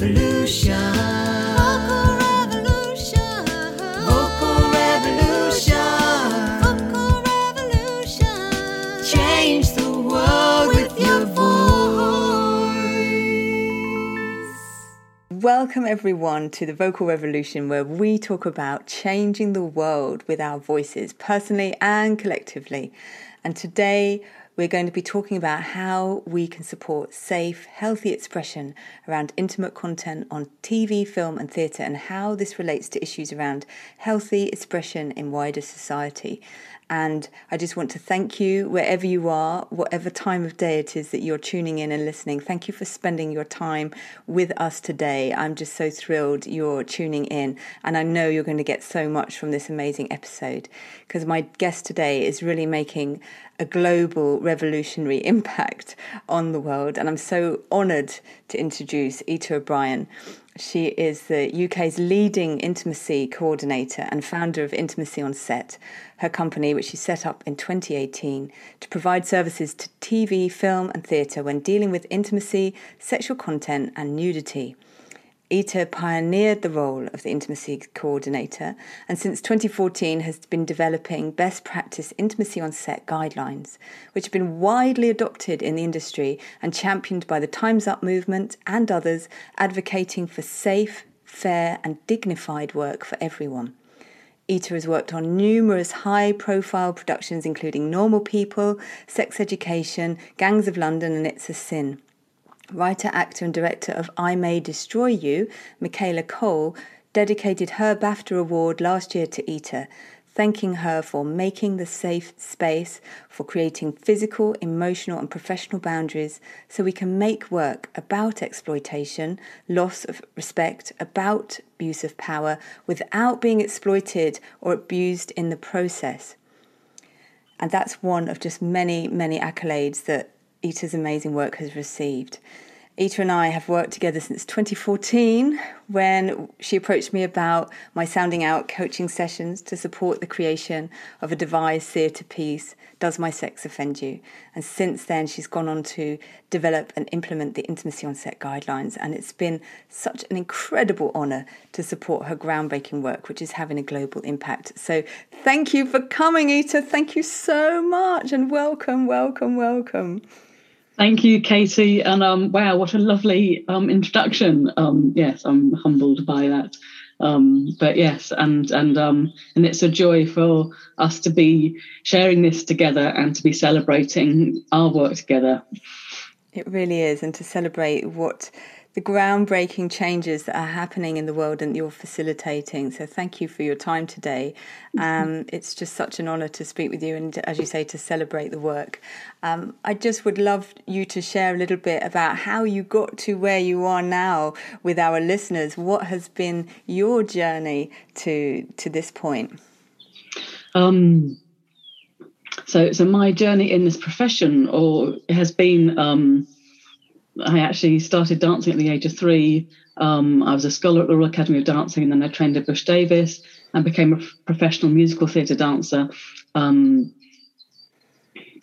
revolution. Change the world with your voice. Welcome, everyone, to the Vocal Revolution, where we talk about changing the world with our voices, personally and collectively. And today, we're going to be talking about how we can support safe, healthy expression around intimate content on TV, film, and theatre, and how this relates to issues around healthy expression in wider society. And I just want to thank you wherever you are, whatever time of day it is that you're tuning in and listening. Thank you for spending your time with us today. I'm just so thrilled you're tuning in. And I know you're going to get so much from this amazing episode because my guest today is really making a global revolutionary impact on the world. And I'm so honoured to introduce Ita O'Brien. She is the UK's leading intimacy coordinator and founder of Intimacy on Set, her company, which she set up in 2018 to provide services to TV, film, and theatre when dealing with intimacy, sexual content, and nudity. Ita pioneered the role of the intimacy coordinator and since 2014 has been developing best practice intimacy on set guidelines, which have been widely adopted in the industry and championed by the Time's Up movement and others advocating for safe, fair, and dignified work for everyone. Ita has worked on numerous high profile productions, including Normal People, Sex Education, Gangs of London, and It's a Sin. Writer, actor, and director of I May Destroy You, Michaela Coel, dedicated her BAFTA award last year to Ita, thanking her for making the safe space for creating physical, emotional, and professional boundaries so we can make work about exploitation, loss of respect, about abuse of power without being exploited or abused in the process. And that's one of just many, many accolades that Ita's amazing work has received. Ita and I have worked together since 2014 when she approached me about my sounding out coaching sessions to support the creation of a devised theatre piece, Does My Sex Offend You? And since then, she's gone on to develop and implement the Intimacy on Set guidelines. And it's been such an incredible honour to support her groundbreaking work, which is having a global impact. So thank you for coming, Ita. Thank you so much and welcome, welcome, welcome. Thank you, Katie. And um, wow, what a lovely um, introduction. Um, yes, I'm humbled by that. Um, but yes, and and um, and it's a joy for us to be sharing this together and to be celebrating our work together. It really is, and to celebrate what the groundbreaking changes that are happening in the world and you're facilitating. So thank you for your time today. Um, it's just such an honour to speak with you and, as you say, to celebrate the work. Um, I just would love you to share a little bit about how you got to where you are now with our listeners. What has been your journey to to this point? Um, so, so my journey in this profession, or has been. Um, I actually started dancing at the age of three. Um, I was a scholar at the Royal Academy of Dancing, and then I trained at Bush Davies and became a professional musical theatre dancer um,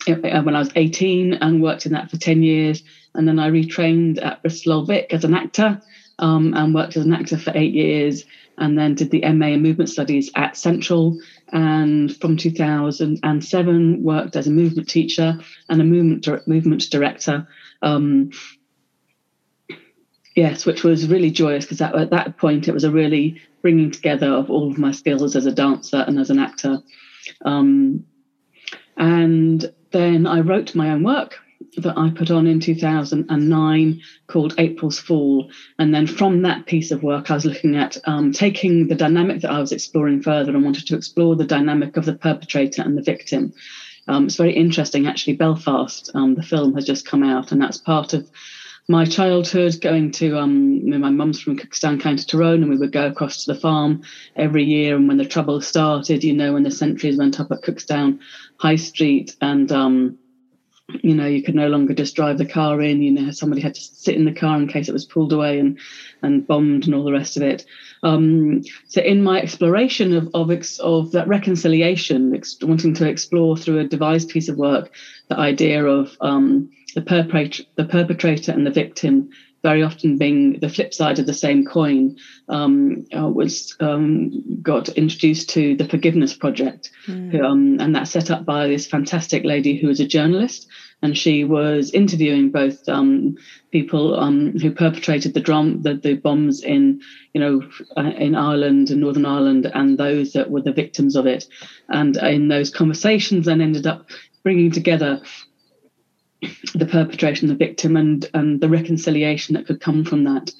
when I was 18 and worked in that for 10 years. And then I retrained at Bristol Old Vic as an actor um, and worked as an actor for eight years. And then did the MA in Movement Studies at Central. And from 2007, worked as a movement teacher and a movement movement director. Um, yes, which was really joyous because at that point it was a really bringing together of all of my skills as a dancer and as an actor. Um, and then I wrote my own work that I put on in 2009 called April's Fall. And then from that piece of work, I was looking at um, taking the dynamic that I was exploring further and wanted to explore the dynamic of the perpetrator and the victim. Um, it's very interesting, actually. Belfast, um, the film, has just come out, and that's part of my childhood going to um my mum's from Cookstown County Tyrone and we would go across to the farm every year. And when the trouble started you know when the sentries went up at Cookstown High Street and um you know you could no longer just drive the car in. You know somebody had to sit in the car in case it was pulled away and and bombed and all the rest of it. Um, so in my exploration of of, of that reconciliation ex- wanting to explore through a devised piece of work the idea of um, the perpetrator, the perpetrator and the victim, very often being the flip side of the same coin, um, was um, got introduced to the Forgiveness Project, mm. um, and that's set up by this fantastic lady who is a journalist, and she was interviewing both um, people um, who perpetrated the, drum, the, the bombs in you know uh, in Ireland and Northern Ireland, and those that were the victims of it, and in those conversations, then ended up bringing together the perpetration, the victim, and and the reconciliation that could come from that.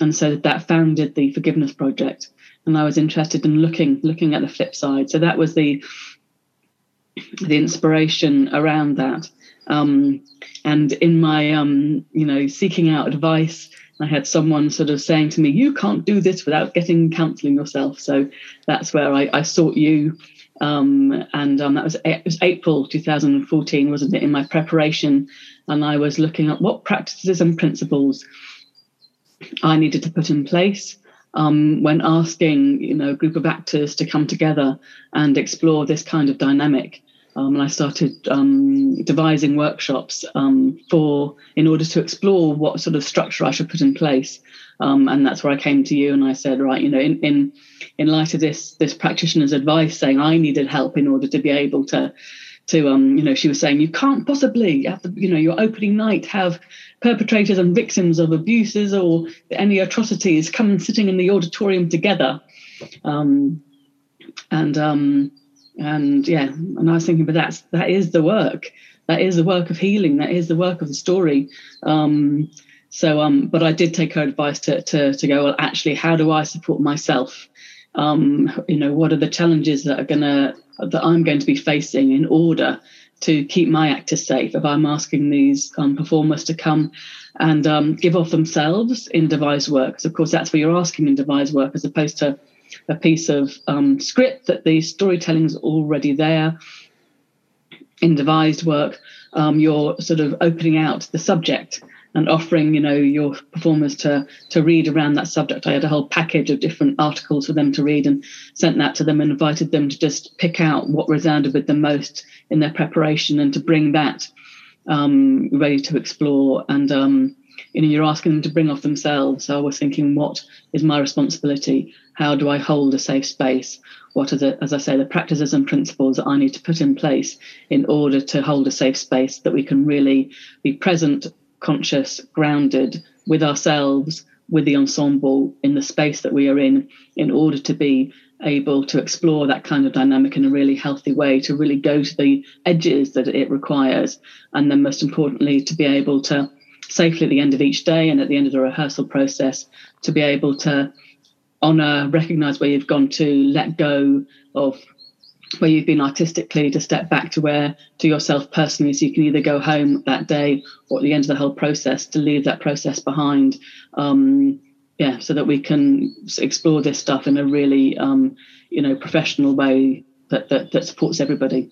And so that founded the Forgiveness Project. And I was interested in looking looking at the flip side. So that was the the inspiration around that. Um, and in my um, you know seeking out advice, I had someone sort of saying to me, "You can't do this without getting counselling yourself." So that's where I, I sought you um, and um, that was, it was April 2014, wasn't it, in my preparation. And I was looking at what practices and principles I needed to put in place um, when asking, you know, a group of actors to come together and explore this kind of dynamic. Um, and I started um, devising workshops um, for in order to explore what sort of structure I should put in place. Um, and that's where I came to you and I said, right, you know, in, in in light of this this practitioner's advice saying I needed help in order to be able to to um, you know, she was saying you can't possibly at the you know your opening night have perpetrators and victims of abuses or any atrocities come sitting in the auditorium together. Um, and um, and yeah and i was thinking but that's that is the work. That is the work of healing. That is the work of the story. Um, so um, but i did take her advice to, to to go well actually how do i support myself? Um, you know what are the challenges that are gonna that i'm going to be facing in order to keep my actors safe? If i'm asking these um, performers to come and um, give off themselves in devised work because of course that's what you're asking in devised work as opposed to a piece of um, script that the storytelling is already there in devised work um, you're sort of opening out the subject and offering you know your performers to to read around that subject. I had a whole package of different articles for them to read and sent that to them and invited them to just pick out what resounded with them most in their preparation and to bring that um, ready to explore. And um, you know you're asking them to bring off themselves. So i was thinking what is my responsibility? How do I hold a safe space? What are the, as I say, the practices and principles that I need to put in place in order to hold a safe space that we can really be present, conscious, grounded with ourselves, with the ensemble in the space that we are in, in order to be able to explore that kind of dynamic in a really healthy way, to really go to the edges that it requires. And then, most importantly, to be able to safely at the end of each day and at the end of the rehearsal process, to be able to honor, recognize where you've gone to, let go of where you've been artistically, to step back to where to yourself personally, so you can either go home that day or at the end of the whole process to leave that process behind. Um, yeah, so that we can explore this stuff in a really, um, you know, professional way that, that that supports everybody.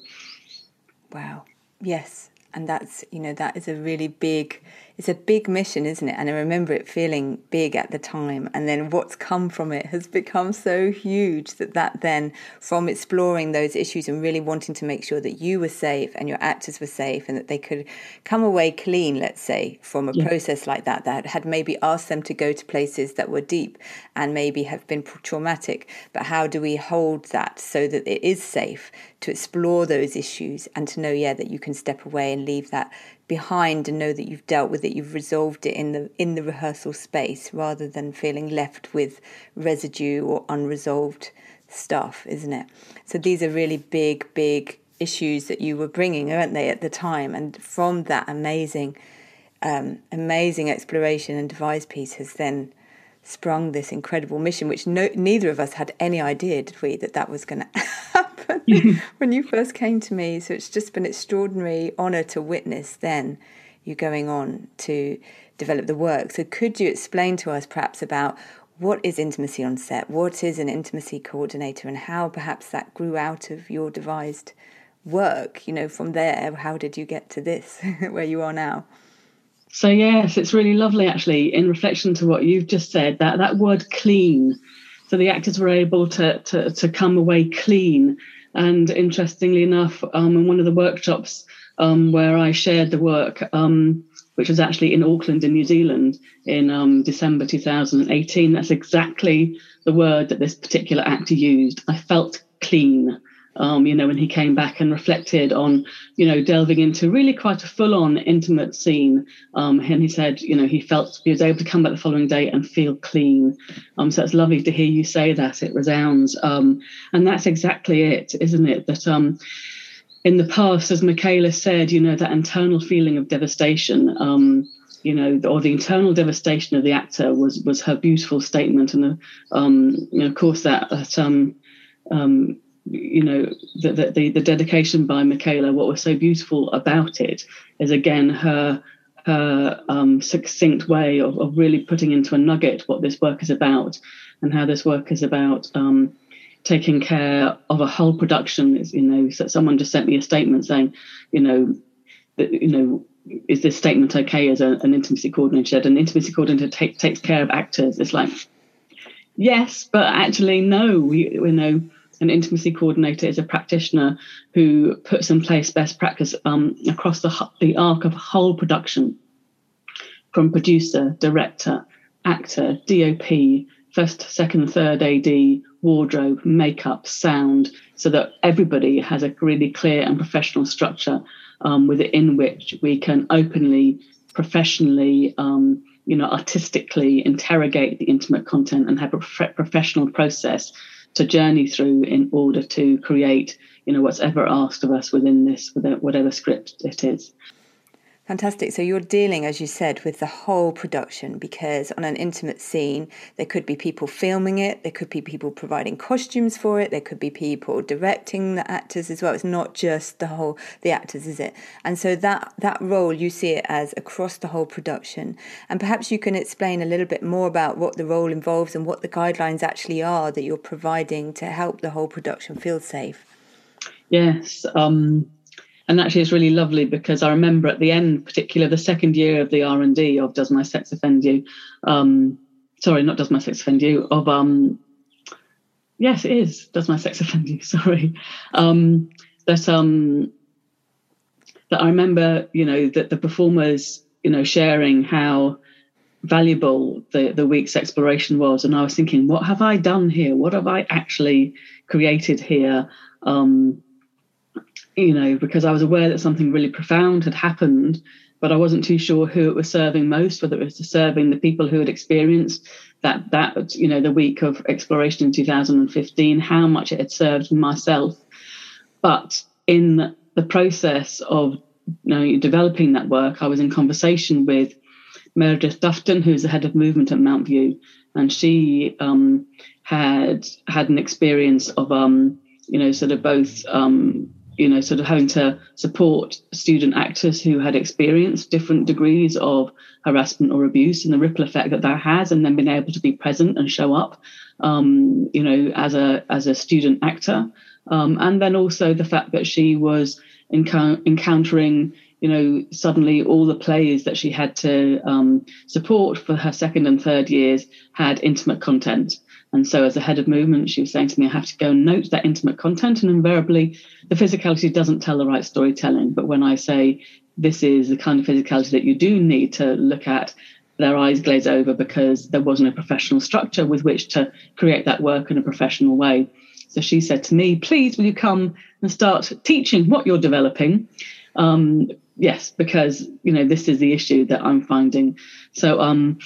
Wow. Yes, and that's you know that is a really big it's a big mission, isn't it? And I remember it feeling big at the time. And then what's come from it has become so huge that that then, from exploring those issues and really wanting to make sure that you were safe and your actors were safe and that they could come away clean, let's say, from a yeah. process like that, that had maybe asked them to go to places that were deep and maybe have been traumatic. But how do we hold that so that it is safe to explore those issues and to know, yeah, that you can step away and leave that behind and know that you've dealt with it, you've resolved it in the in the rehearsal space rather than feeling left with residue or unresolved stuff, isn't it? So these are really big, big issues that you were bringing, aren't they, at the time? And from that amazing, um, amazing exploration and device piece has then sprung this incredible mission, which no, neither of us had any idea, did we, that that was going to happen when you first came to me. So it's just been an extraordinary honour to witness then you going on to develop the work. So could you explain to us perhaps about what is intimacy on set? What is an intimacy coordinator and how perhaps that grew out of your devised work? You know, from there, how did you get to this, where you are now? So yes, it's really lovely actually. In reflection to what you've just said, that that word "clean," so the actors were able to to, to come away clean. And interestingly enough, um, in one of the workshops um, where I shared the work, um, which was actually in Auckland in New Zealand in um, December 2018. That's exactly the word that this particular actor used. I felt clean. Um, you know, when he came back and reflected on, you know, delving into really quite a full on intimate scene. Um, and he said, you know, he felt he was able to come back the following day and feel clean. Um, so it's lovely to hear you say that. It resounds. Um, and that's exactly it, isn't it? That, um, in the past, as Michaela said, you know, that internal feeling of devastation, um, you know, or the internal devastation of the actor was was her beautiful statement, and uh, um, you know, of course that, that um, um, you know, the, the the dedication by Michaela. What was so beautiful about it is again her her um, succinct way of, of really putting into a nugget what this work is about, and how this work is about. Um, taking care of a whole production. Is, you know, so someone just sent me a statement saying, you know, that, you know, is this statement okay as a, an intimacy coordinator? Said an intimacy coordinator take, takes care of actors. It's like, yes, but actually, no. We, you know, an intimacy coordinator is a practitioner who puts in place best practice um, across the, the arc of whole production, from producer, director, actor, DOP, first, second, third AD, wardrobe, makeup, sound, so that everybody has a really clear and professional structure um, within which we can openly, professionally, um, you know, artistically interrogate the intimate content and have a prof- professional process to journey through in order to create, you know, what's ever asked of us within this, whatever script it is. Fantastic. So you're dealing, as you said, with the whole production because on an intimate scene, there could be people filming it, there could be people providing costumes for it, there could be people directing the actors as well. It's not just the whole the actors, is it? And so that that role you see it as across the whole production. And perhaps you can explain a little bit more about what the role involves and what the guidelines actually are that you're providing to help the whole production feel safe. Yes. Um and actually it's really lovely because I remember at the end, particularly the second year of the R and D of Does My Sex Offend You? Um, sorry, not Does My Sex Offend You? Of um, yes, it is Does My Sex Offend You? Sorry, um, that um, that I remember, you know, that the performers, you know, sharing how valuable the the week's exploration was, and I was thinking, what have I done here? What have I actually created here? Um, you know, because I was aware that something really profound had happened, but I wasn't too sure who it was serving most, whether it was serving the people who had experienced that that you know the week of exploration in 2015, how much it had served myself. But in the process of you know, developing that work, I was in conversation with Meredith Dufton, who's the head of movement at Mountview, and she um, had had an experience of um, you know sort of both um, you know, sort of having to support student actors who had experienced different degrees of harassment or abuse and the ripple effect that that has, and then being able to be present and show up, um, you know, as a as a student actor, um, and then also the fact that she was encou- encountering, you know, suddenly all the plays that she had to um, support for her second and third years had intimate content. And so, as a head of movement, she was saying to me, I have to go and note that intimate content. And invariably, the physicality doesn't tell the right storytelling. But when I say this is the kind of physicality that you do need to look at, their eyes glaze over because there wasn't a professional structure with which to create that work in a professional way. So she said to me, Please, will you come and start teaching what you're developing? Um, yes, because you know this is the issue that I'm finding. So um,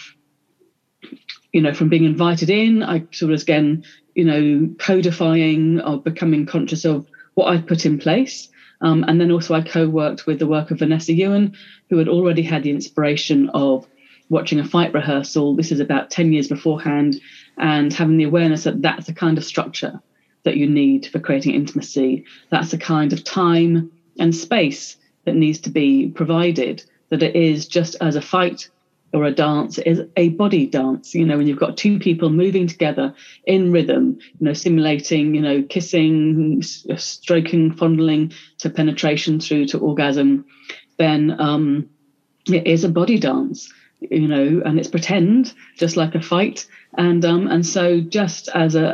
you know, from being invited in, I sort of again, you know, codifying or becoming conscious of what I've put in place. Um, and then also I co-worked with the work of Vanessa Ewan, who had already had the inspiration of watching a fight rehearsal. This is about 10 years beforehand, and having the awareness that that's the kind of structure that you need for creating intimacy. That's the kind of time and space that needs to be provided, that it is just as a fight or a dance is a body dance you know when you've got two people moving together in rhythm you know simulating you know kissing stroking fondling to penetration through to orgasm then um, it is a body dance you know and it's pretend just like a fight and um, and so just as a,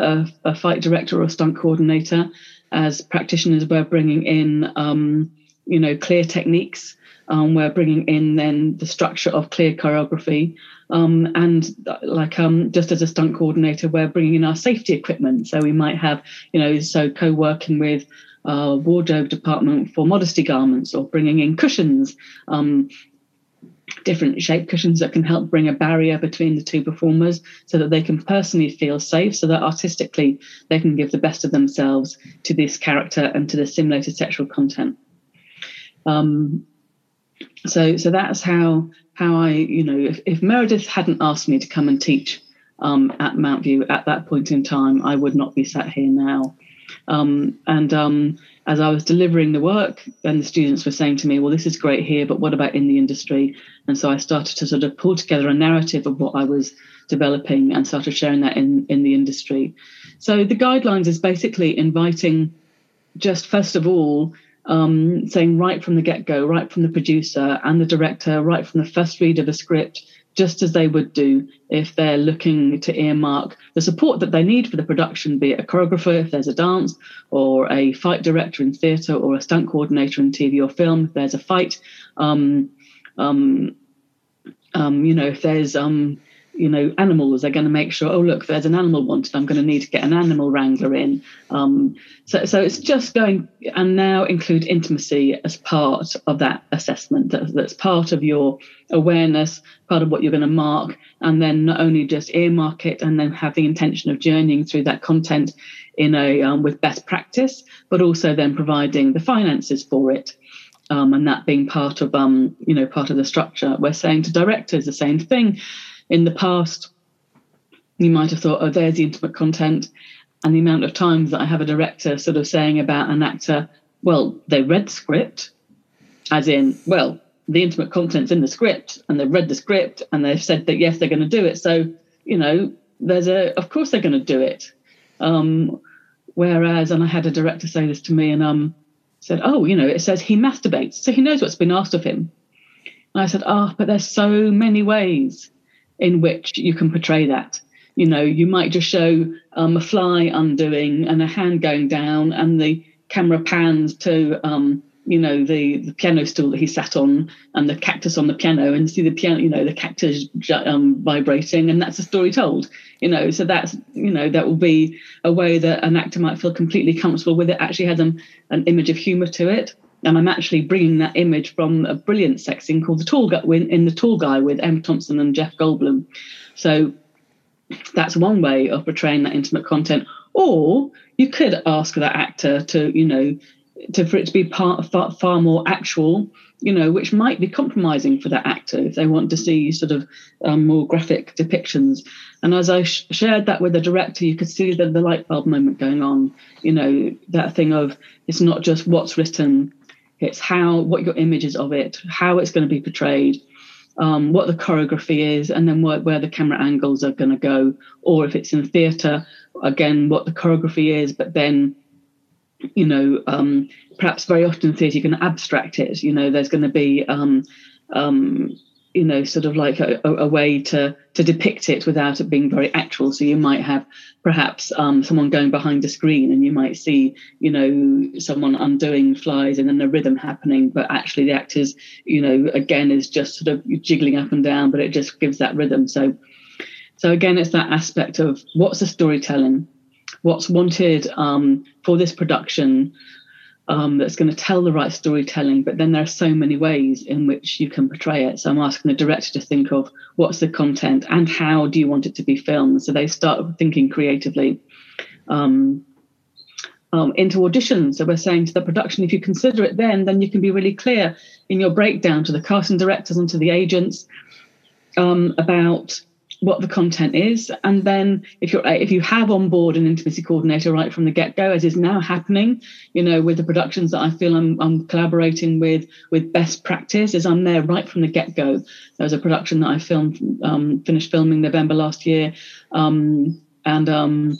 a, a fight director or stunt coordinator as practitioners we're bringing in um, you know, clear techniques. Um, we're bringing in then the structure of clear choreography. Um, and like um, just as a stunt coordinator, we're bringing in our safety equipment. So we might have, you know, so co-working with uh, wardrobe department for modesty garments or bringing in cushions, um, different shape cushions that can help bring a barrier between the two performers so that they can personally feel safe, so that artistically they can give the best of themselves to this character and to the simulated sexual content. Um, so, so that's how how I, you know, if, if Meredith hadn't asked me to come and teach um, at Mountview at that point in time, I would not be sat here now. Um, and um, as I was delivering the work, then the students were saying to me, Well, this is great here, but what about in the industry? And so I started to sort of pull together a narrative of what I was developing and started sharing that in, in the industry. So the guidelines is basically inviting, just first of all, um, saying right from the get go, right from the producer and the director, right from the first read of a script, just as they would do if they're looking to earmark the support that they need for the production, be it a choreographer if there's a dance, or a fight director in theatre, or a stunt coordinator in TV or film if there's a fight. Um, um, um, you know, if there's um, you know, animals. They're going to make sure, oh, look, there's an animal wanted. I'm going to need to get an animal wrangler in. Um, so, so it's just going and now include intimacy as part of that assessment. That, that's part of your awareness, part of what you're going to mark, and then not only just earmark it and then have the intention of journeying through that content in a um, with best practice, but also then providing the finances for it. Um, and that being part of um, you know part of the structure. We're saying to directors the same thing in the past, you might have thought, oh, there's the intimate content. And the amount of times that I have a director sort of saying about an actor, well, they read script, as in, well, the intimate content's in the script, and they've read the script and they've said that yes, they're going to do it. So, you know, there's a, of course they're going to do it. Um, whereas, and I had a director say this to me and um, said, oh, you know, it says he masturbates, so he knows what's been asked of him. And I said, oh, but there's so many ways in which you can portray that. You know, you might just show um, a fly undoing and a hand going down, and the camera pans to, um, you know, the, the piano stool that he sat on and the cactus on the piano, and see the piano, you know, the cactus um, vibrating, and that's a story told. You know, so that's, you know, that will be a way that an actor might feel completely comfortable with it. Actually, has an, an image of humour to it and I'm actually bringing that image from a brilliant sex scene called the Tall Guy in the Tall Guy with Emma Thompson and Jeff Goldblum. So that's one way of portraying that intimate content. Or you could ask that actor to, you know, to for it to be part far, far more actual, you know, which might be compromising for that actor if they want to see sort of um, more graphic depictions. And as I sh- shared that with the director, you could see the, the light bulb moment going on. You know, that thing of it's not just what's written it's how what your image is of it, how it's going to be portrayed, um, what the choreography is, and then what, where the camera angles are going to go. Or if it's in theatre, again, what the choreography is, but then you know, um, perhaps very often in theatre you can abstract it. You know, there's going to be um, um, you know sort of like a, a, way to to depict it without it being very actual. So you might have perhaps um, someone going behind a screen and you might see you know someone undoing flies and then a rhythm happening but actually the actors you know again is just sort of jiggling up and down but it just gives that rhythm. So so again it's that aspect of what's the storytelling? What's wanted um, for this production um, that's going to tell the right storytelling, but then there are so many ways in which you can portray it. So I'm asking the director to think of what's the content and how do you want it to be filmed. So they start thinking creatively. Um, um, into auditions. So we're saying to the production, if you consider it then, then you can be really clear in your breakdown to the casting directors and to the agents um, about what the content is. And then if you're if you have on board an intimacy coordinator right from the get-go as is now happening you know with the productions that i feel i'm, I'm collaborating with with best practice is i'm there right from the get-go. There was a production that i filmed um, finished filming november last year um, and um,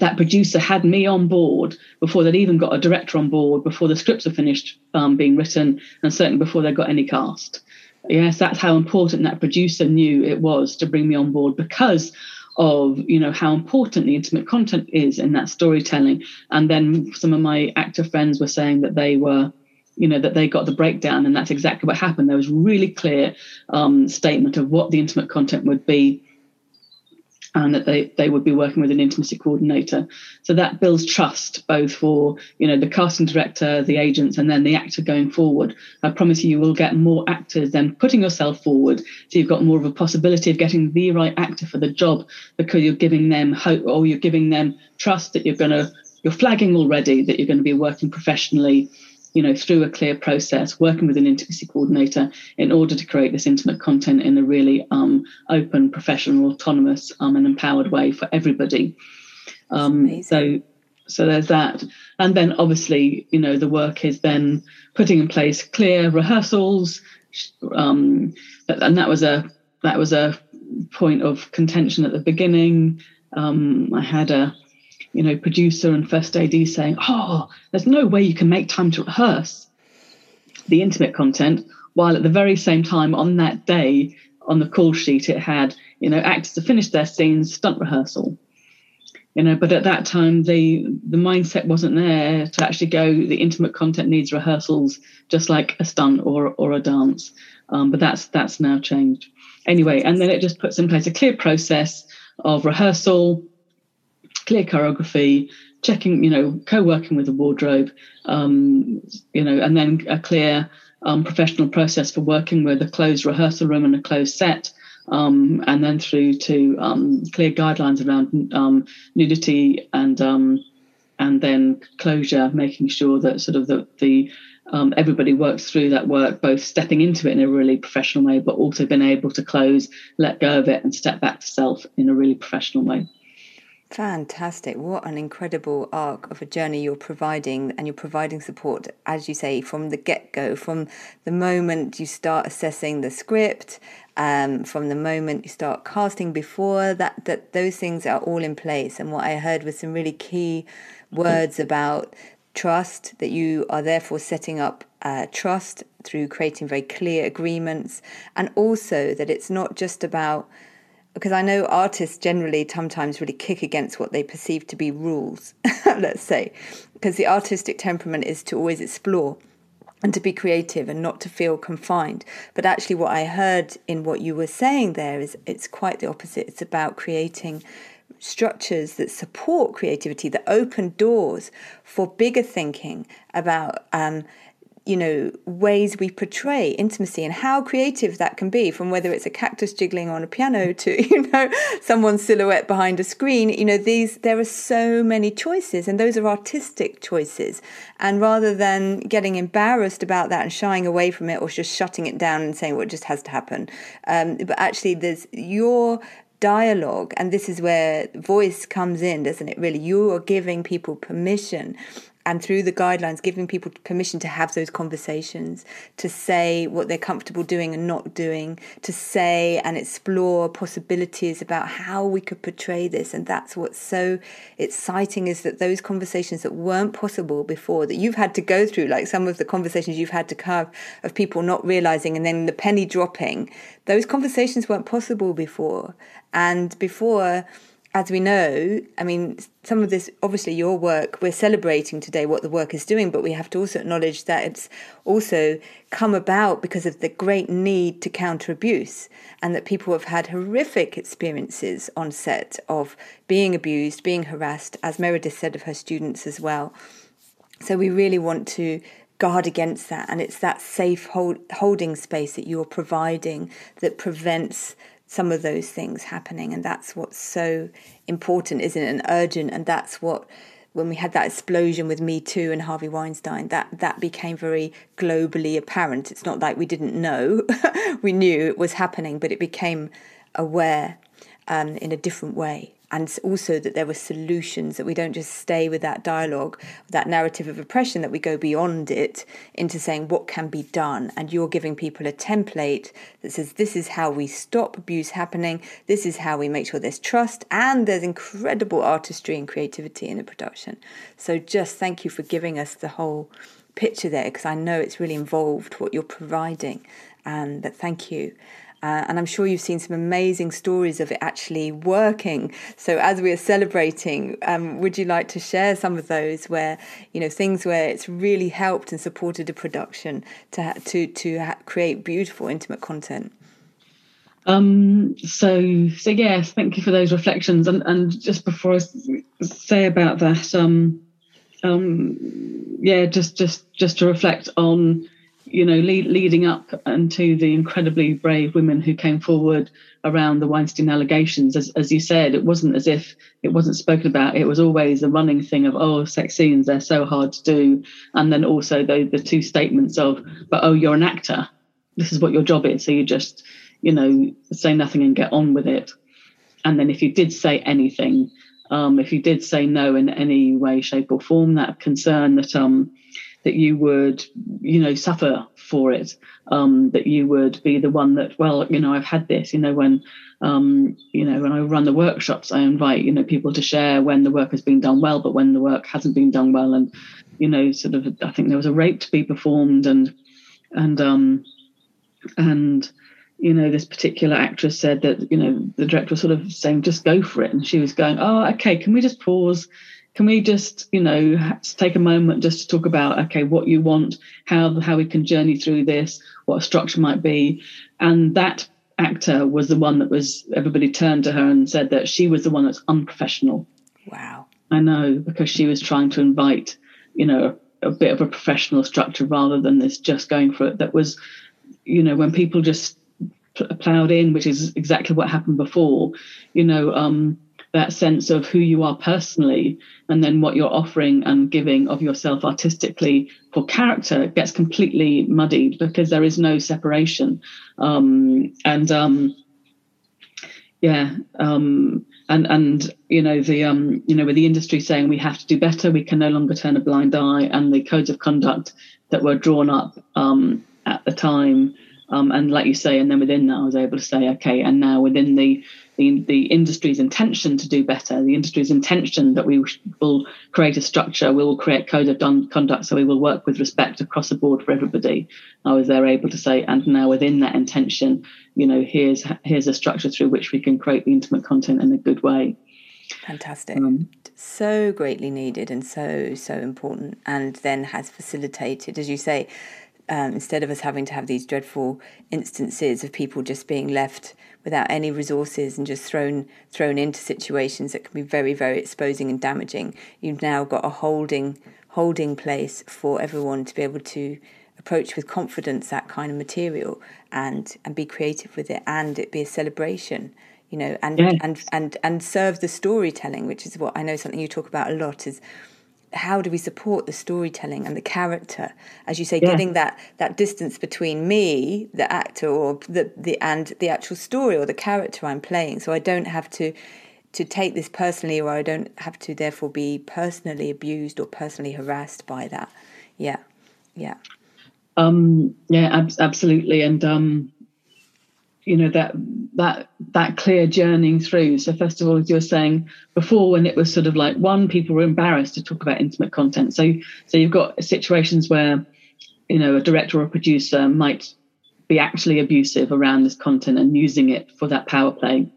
that producer had me on board before they'd even got a director on board before the scripts were finished um, being written and certainly before they got any cast Yes, that's how important that producer knew it was to bring me on board because of you know how important the intimate content is in that storytelling. And then some of my actor friends were saying that they were you know that they got the breakdown and that's exactly what happened there was really clear um, statement of what the intimate content would be and that they, they would be working with an intimacy coordinator. So that builds trust both for you know the casting director, the agents, and then the actor going forward. I promise you, you will get more actors than putting yourself forward. So you've got more of a possibility of getting the right actor for the job because you're giving them hope or you're giving them trust that you're going to you're flagging already that you're going to be working professionally you know, through a clear process, working with an intimacy coordinator in order to create this intimate content in a really um, open, professional, autonomous, um, and empowered way for everybody. Um, so, so there's that, and then obviously, you know, the work is then putting in place clear rehearsals, um, and that was a that was a point of contention at the beginning. Um, I had a you know, producer and first AD saying, "Oh, there's no way you can make time to rehearse the intimate content," while at the very same time on that day on the call sheet it had, you know, actors to finish their scenes, stunt rehearsal. You know, but at that time the the mindset wasn't there to actually go. The intimate content needs rehearsals, just like a stunt or or a dance. Um, but that's that's now changed. Anyway, and then it just puts in place a clear process of rehearsal, clear choreography, checking, you know, co-working with the wardrobe, um, you know, and then a clear um, professional process for working with a closed rehearsal room and a closed set. Um, and then through to um, clear guidelines around um, nudity and um, and then closure, making sure that sort of the, the um, everybody works through that work, both stepping into it in a really professional way, but also being able to close, let go of it, and step back to self in a really professional way. Fantastic. What an incredible arc of a journey you're providing, and you're providing support, as you say, from the get go, from the moment you start assessing the script, um, from the moment you start casting before that, that those things are all in place. And what I heard was some really key words about trust, that you are therefore setting up uh, trust through creating very clear agreements, and also that it's not just about because I know artists generally sometimes really kick against what they perceive to be rules, let's say, because the artistic temperament is to always explore and to be creative and not to feel confined. But actually, what I heard in what you were saying there is it's quite the opposite. It's about creating structures that support creativity, that open doors for bigger thinking about um, you know ways we portray intimacy and how creative that can be from whether it's a cactus jiggling on a piano to you know someone's silhouette behind a screen you know these there are so many choices and those are artistic choices. And rather than getting embarrassed about that and shying away from it or just shutting it down and saying well it just has to happen um, but actually there's your dialogue and this is where voice comes in doesn't it really? You are giving people permission and through the guidelines, giving people permission to have those conversations, to say what they're comfortable doing and not doing, to say and explore possibilities about how we could portray this. And that's what's so exciting is that those conversations that weren't possible before, that you've had to go through, like some of the conversations you've had to have of people not realizing and then the penny dropping, those conversations weren't possible before. And before, as we know, I mean, some of this, obviously, your work, we're celebrating today what the work is doing, but we have to also acknowledge that it's also come about because of the great need to counter abuse and that people have had horrific experiences on set of being abused, being harassed, as Meredith said of her students as well. So we really want to guard against that. And it's that safe hold, holding space that you're providing that prevents some of those things happening. And that's what's so important, isn't it? And urgent. And that's what, when we had that explosion with Me Too and Harvey Weinstein, that, that became very globally apparent. It's not like we didn't know, we knew it was happening, but it became aware um, in a different way and also that there were solutions that we don't just stay with that dialogue that narrative of oppression that we go beyond it into saying what can be done. And you're giving people a template that says this is how we stop abuse happening. This is how we make sure there's trust and there's incredible artistry and creativity in the production. So just thank you for giving us the whole picture there because I know it's really involved what you're providing. And but thank you Uh, and I'm sure you've seen some amazing stories of it actually working. So as we are celebrating, um, would you like to share some of those where you know things where it's really helped and supported a production to to to create beautiful, intimate content? Um, so, so yes, thank you for those reflections. And, and just before I say about that, um, um, yeah, just, just, just to reflect on, you know, lead, leading up and to the incredibly brave women who came forward around the Weinstein allegations. As, as you said, it wasn't as if it wasn't spoken about. It was always a running thing of, oh, sex scenes, they're so hard to do. And then also the, the two statements of, but oh, you're an actor. This is what your job is. So you just, you know, say nothing and get on with it. And then if you did say anything, um, if you did say no in any way, shape, or form, that concern that um, that you would, you know, suffer for it, um, that you would be the one that, well, you know, I've had this, you know, when, um, you know, when I run the workshops, I invite, you know, people to share when the work has been done well, but when the work hasn't been done well, and, you know, sort of, I think there was a rape to be performed, and, and, um, and you know, this particular actress said that, you know, the director was sort of saying, just go for it. And she was going, oh, okay, can we just pause? Can we just, you know, take a moment just to talk about, okay, what you want, how how we can journey through this, what a structure might be. And that actor was the one that was, everybody turned to her and said that she was the one that's unprofessional. Wow. I know, because she was trying to invite, you know, a, a bit of a professional structure rather than this just going for it. That was, you know, when people just ploughed in, which is exactly what happened before. You know, um, that sense of who you are personally, and then what you're offering and giving of yourself artistically for character gets completely muddied because there is no separation. Um, and um, yeah, um, and and you know the um, you know with the industry saying we have to do better, we can no longer turn a blind eye, and the codes of conduct that were drawn up um, at the time um, and like you say, and then within that, I was able to say, okay, and now within the, the the industry's intention to do better, the industry's intention that we will create a structure, we will create code of conduct, so we will work with respect across the board for everybody. I was there able to say, and now within that intention, you know, here's here's a structure through which we can create the intimate content in a good way. Fantastic. Um, so greatly needed and so, so important, and then has facilitated, as you say, um, instead of us having to have these dreadful instances of people just being left without any resources and just thrown thrown into situations that can be very very exposing and damaging you've now got a holding holding place for everyone to be able to approach with confidence that kind of material and and be creative with it and it be a celebration you know and yes. and and and serve the storytelling which is what I know something you talk about a lot is how do we support the storytelling and the character? As you say yeah. getting that that distance between me the actor or the the and the actual story or the character i'm playing. So i don't have to to take this personally or i don't have to therefore be personally abused or personally harassed by that. Yeah. Yeah. Um yeah ab- absolutely. And um you know that that that clear journeying through. So first of all as you were saying before when it was sort of like one people were embarrassed to talk about intimate content. So so you've got situations where you know a director or a producer might be actually abusive around this content and using it for that power play.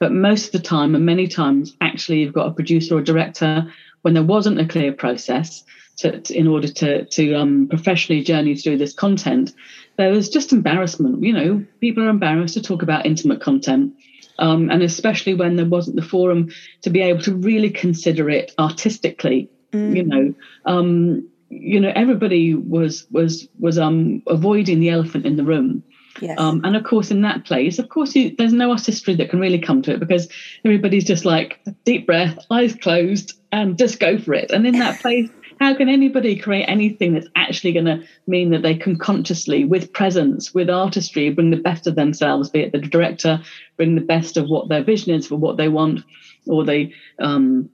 But most of the time and many times actually you've got a producer or director when there wasn't a clear process to, to, in order to to um, professionally journey through this content there was just embarrassment. You know, people are embarrassed to talk about intimate content. Um, and especially when there wasn't the forum to be able to really consider it artistically, mm. you know, um, you know, everybody was was was um, avoiding the elephant in the room. Yes. Um, and of course, in that place, of course, you, there's no artistry that can really come to it because everybody's just like deep breath, eyes closed, and just go for it. And in that place, how can anybody create anything that's actually going to mean that they can consciously, with presence, with artistry, bring the best of themselves, be it the director, bring the best of what their vision is for what they want, or the um,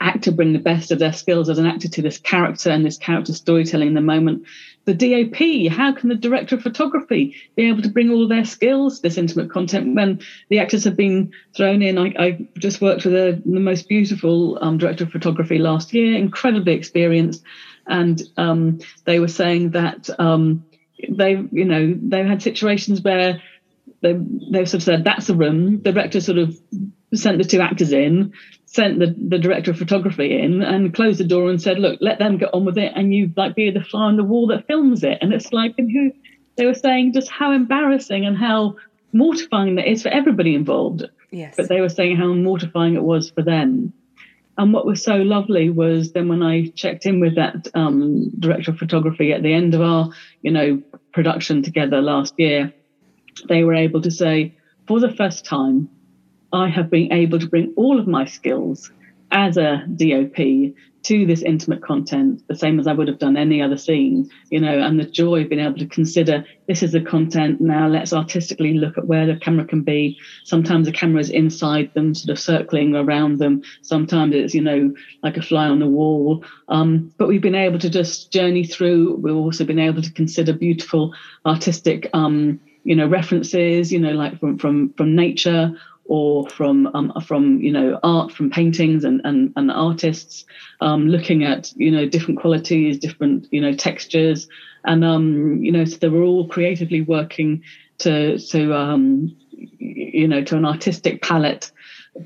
actor bring the best of their skills as an actor to this character and this character storytelling in the moment the DOP, how can the director of photography be able to bring all their skills, this intimate content, when the actors have been thrown in? I, I just worked with a, the most beautiful um, director of photography last year, incredibly experienced, and um, they were saying that um, they, you know, they've had situations where they they sort of said that's the room. The director sort of sent the two actors in, sent the, the director of photography in, and closed the door and said, "Look, let them get on with it, and you like be the fly on the wall that films it." And it's like, and who they were saying just how embarrassing and how mortifying that is for everybody involved. Yes. But they were saying how mortifying it was for them. And what was so lovely was then when I checked in with that um, director of photography at the end of our, you know, production together last year, they were able to say, for the first time, I have been able to bring all of my skills as a DOP to this intimate content, the same as I would have done any other scene, you know, and the joy of being able to consider this is the content. Now let's artistically look at where the camera can be. Sometimes the camera is inside them, sort of circling around them. Sometimes it's, you know, like a fly on the wall. Um, but we've been able to just journey through. We've also been able to consider beautiful artistic, um, you know, references, you know, like from from from nature or from um, from you know art from paintings and and, and artists um, looking at you know different qualities different you know textures and um, you know so they were all creatively working to to um, you know to an artistic palette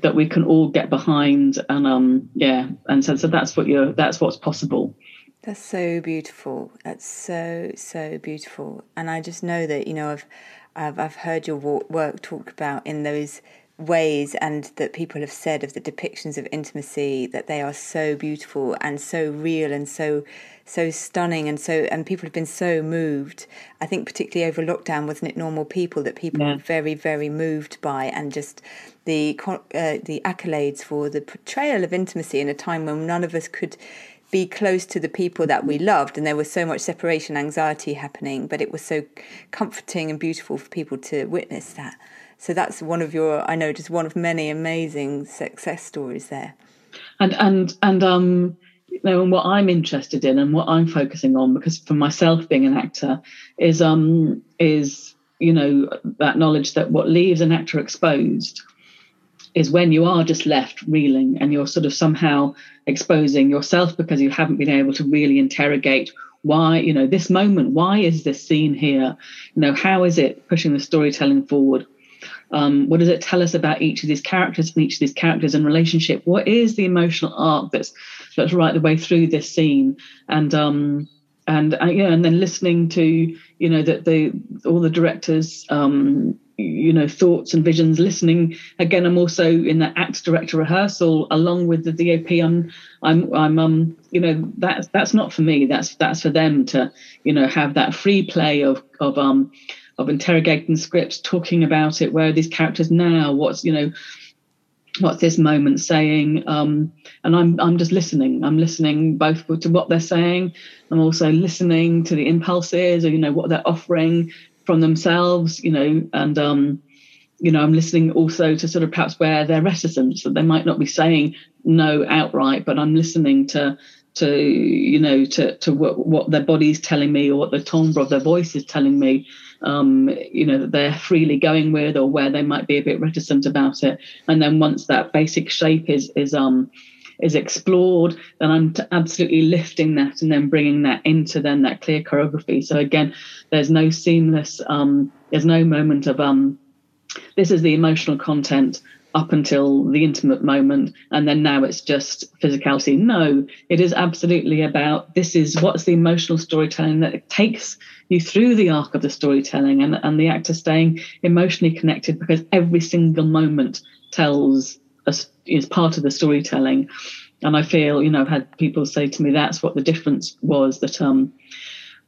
that we can all get behind and um yeah and so so that's what you're that's what's possible That's so beautiful. That's so so beautiful. And I just know that you know I've I've, I've heard your work talked about in those ways, and that people have said of the depictions of intimacy that they are so beautiful and so real and so so stunning and so and people have been so moved. I think particularly over lockdown, wasn't it normal people that people Yeah. were very very moved by and just the uh, the accolades for the portrayal of intimacy in a time when none of us could be close to the people that we loved and there was so much separation anxiety happening but it was so comforting and beautiful for people to witness that so that's one of your i know just one of many amazing success stories there. And and and um you know and what i'm interested in and what i'm focusing on because for myself being an actor is um is you know that knowledge that what leaves an actor exposed is when you are just left reeling and you're sort of somehow exposing yourself because you haven't been able to really interrogate why you know this moment why is this scene here? You know how is it pushing the storytelling forward um, what does it tell us about each of these characters and each of these characters in relationship? What is the emotional arc that's that's right the way through this scene? And um and uh, yeah and then listening to you know that the all the directors um you know thoughts and visions listening again i'm also in that act director rehearsal along with the dop i'm i'm i'm um you know that's that's not for me. That's that's for them to you know have that free play of of um of interrogating scripts, talking about it where are these characters now? What's you know what's this moment saying? Um and i'm i'm just listening. I'm listening both to what they're saying. I'm also listening to the impulses or you know what they're offering from themselves you know and um you know i'm listening also to sort of perhaps where they're reticent. That they might not be saying no outright but i'm listening to to you know to to what, what their body's telling me or what the timbre of their voice is telling me um you know that they're freely going with or where they might be a bit reticent about it. And then once that basic shape is is um is explored then i'm absolutely lifting that and then bringing that into then that clear choreography. So again there's no seamless um there's no moment of um this is the emotional content up until the intimate moment and then now it's just physicality. No it is absolutely about this is what's the emotional storytelling that takes you through the arc of the storytelling and, and the actor staying emotionally connected because every single moment tells us is part of the storytelling. And i feel you know i've had people say to me that's what the difference was that um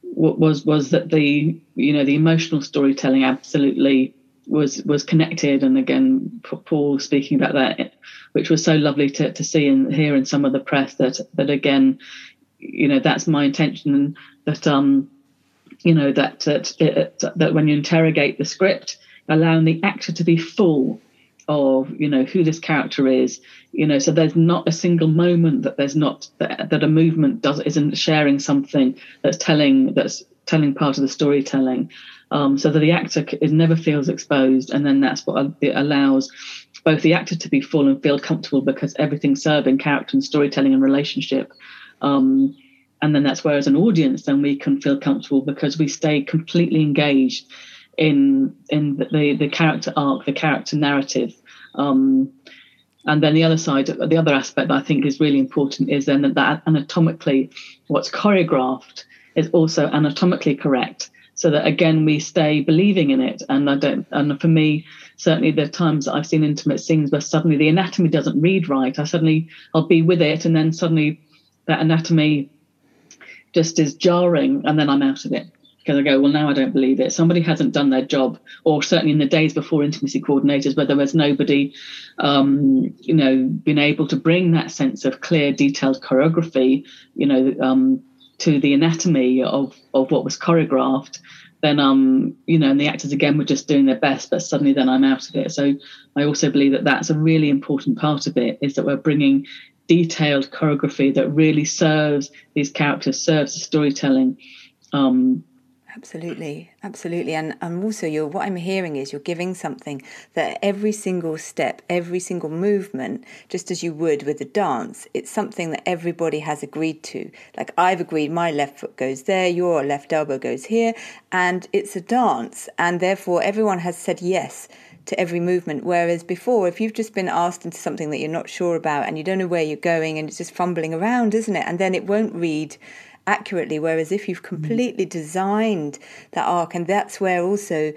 what was was that the you know the emotional storytelling absolutely was was connected. And again paul speaking about that which was so lovely to, to see and hear in some of the press that that again you know that's my intention that um you know that that that when you interrogate the script allowing the actor to be full of you know who this character is you know so there's not a single moment that there's not that, that a movement does isn't sharing something that's telling that's telling part of the storytelling um, so that the actor is never feels exposed and then that's what it allows both the actor to be full and feel comfortable because everything's serving character and storytelling and relationship um, and then that's where as an audience then we can feel comfortable because we stay completely engaged in in the the character arc, the character narrative. Um, and then the other side, the other aspect that I think is really important is then that, that anatomically, what's choreographed is also anatomically correct, so that again we stay believing in it. And I don't. And for me, certainly the times that I've seen intimate scenes where suddenly the anatomy doesn't read right, I suddenly I'll be with it, and then suddenly that anatomy just is jarring, and then I'm out of it because I go, well, now I don't believe it. Somebody hasn't done their job, or certainly in the days before intimacy coordinators, where there was nobody, um, you know, been able to bring that sense of clear, detailed choreography, you know, um, to the anatomy of of what was choreographed. Then, um, you know, and the actors again were just doing their best, but suddenly then I'm out of it. So I also believe that that's a really important part of it is that we're bringing detailed choreography that really serves these characters, serves the storytelling. Um, Absolutely, absolutely, and and also you're what I'm hearing is you're giving something that every single step, every single movement, just as you would with a dance, it's something that everybody has agreed to. Like I've agreed, my left foot goes there, your left elbow goes here, and it's a dance, and therefore everyone has said yes to every movement. Whereas before, if you've just been asked into something that you're not sure about and you don't know where you're going, and it's just fumbling around, isn't it? And then it won't read accurately. Whereas if you've hmm. completely designed that arc, and that's where also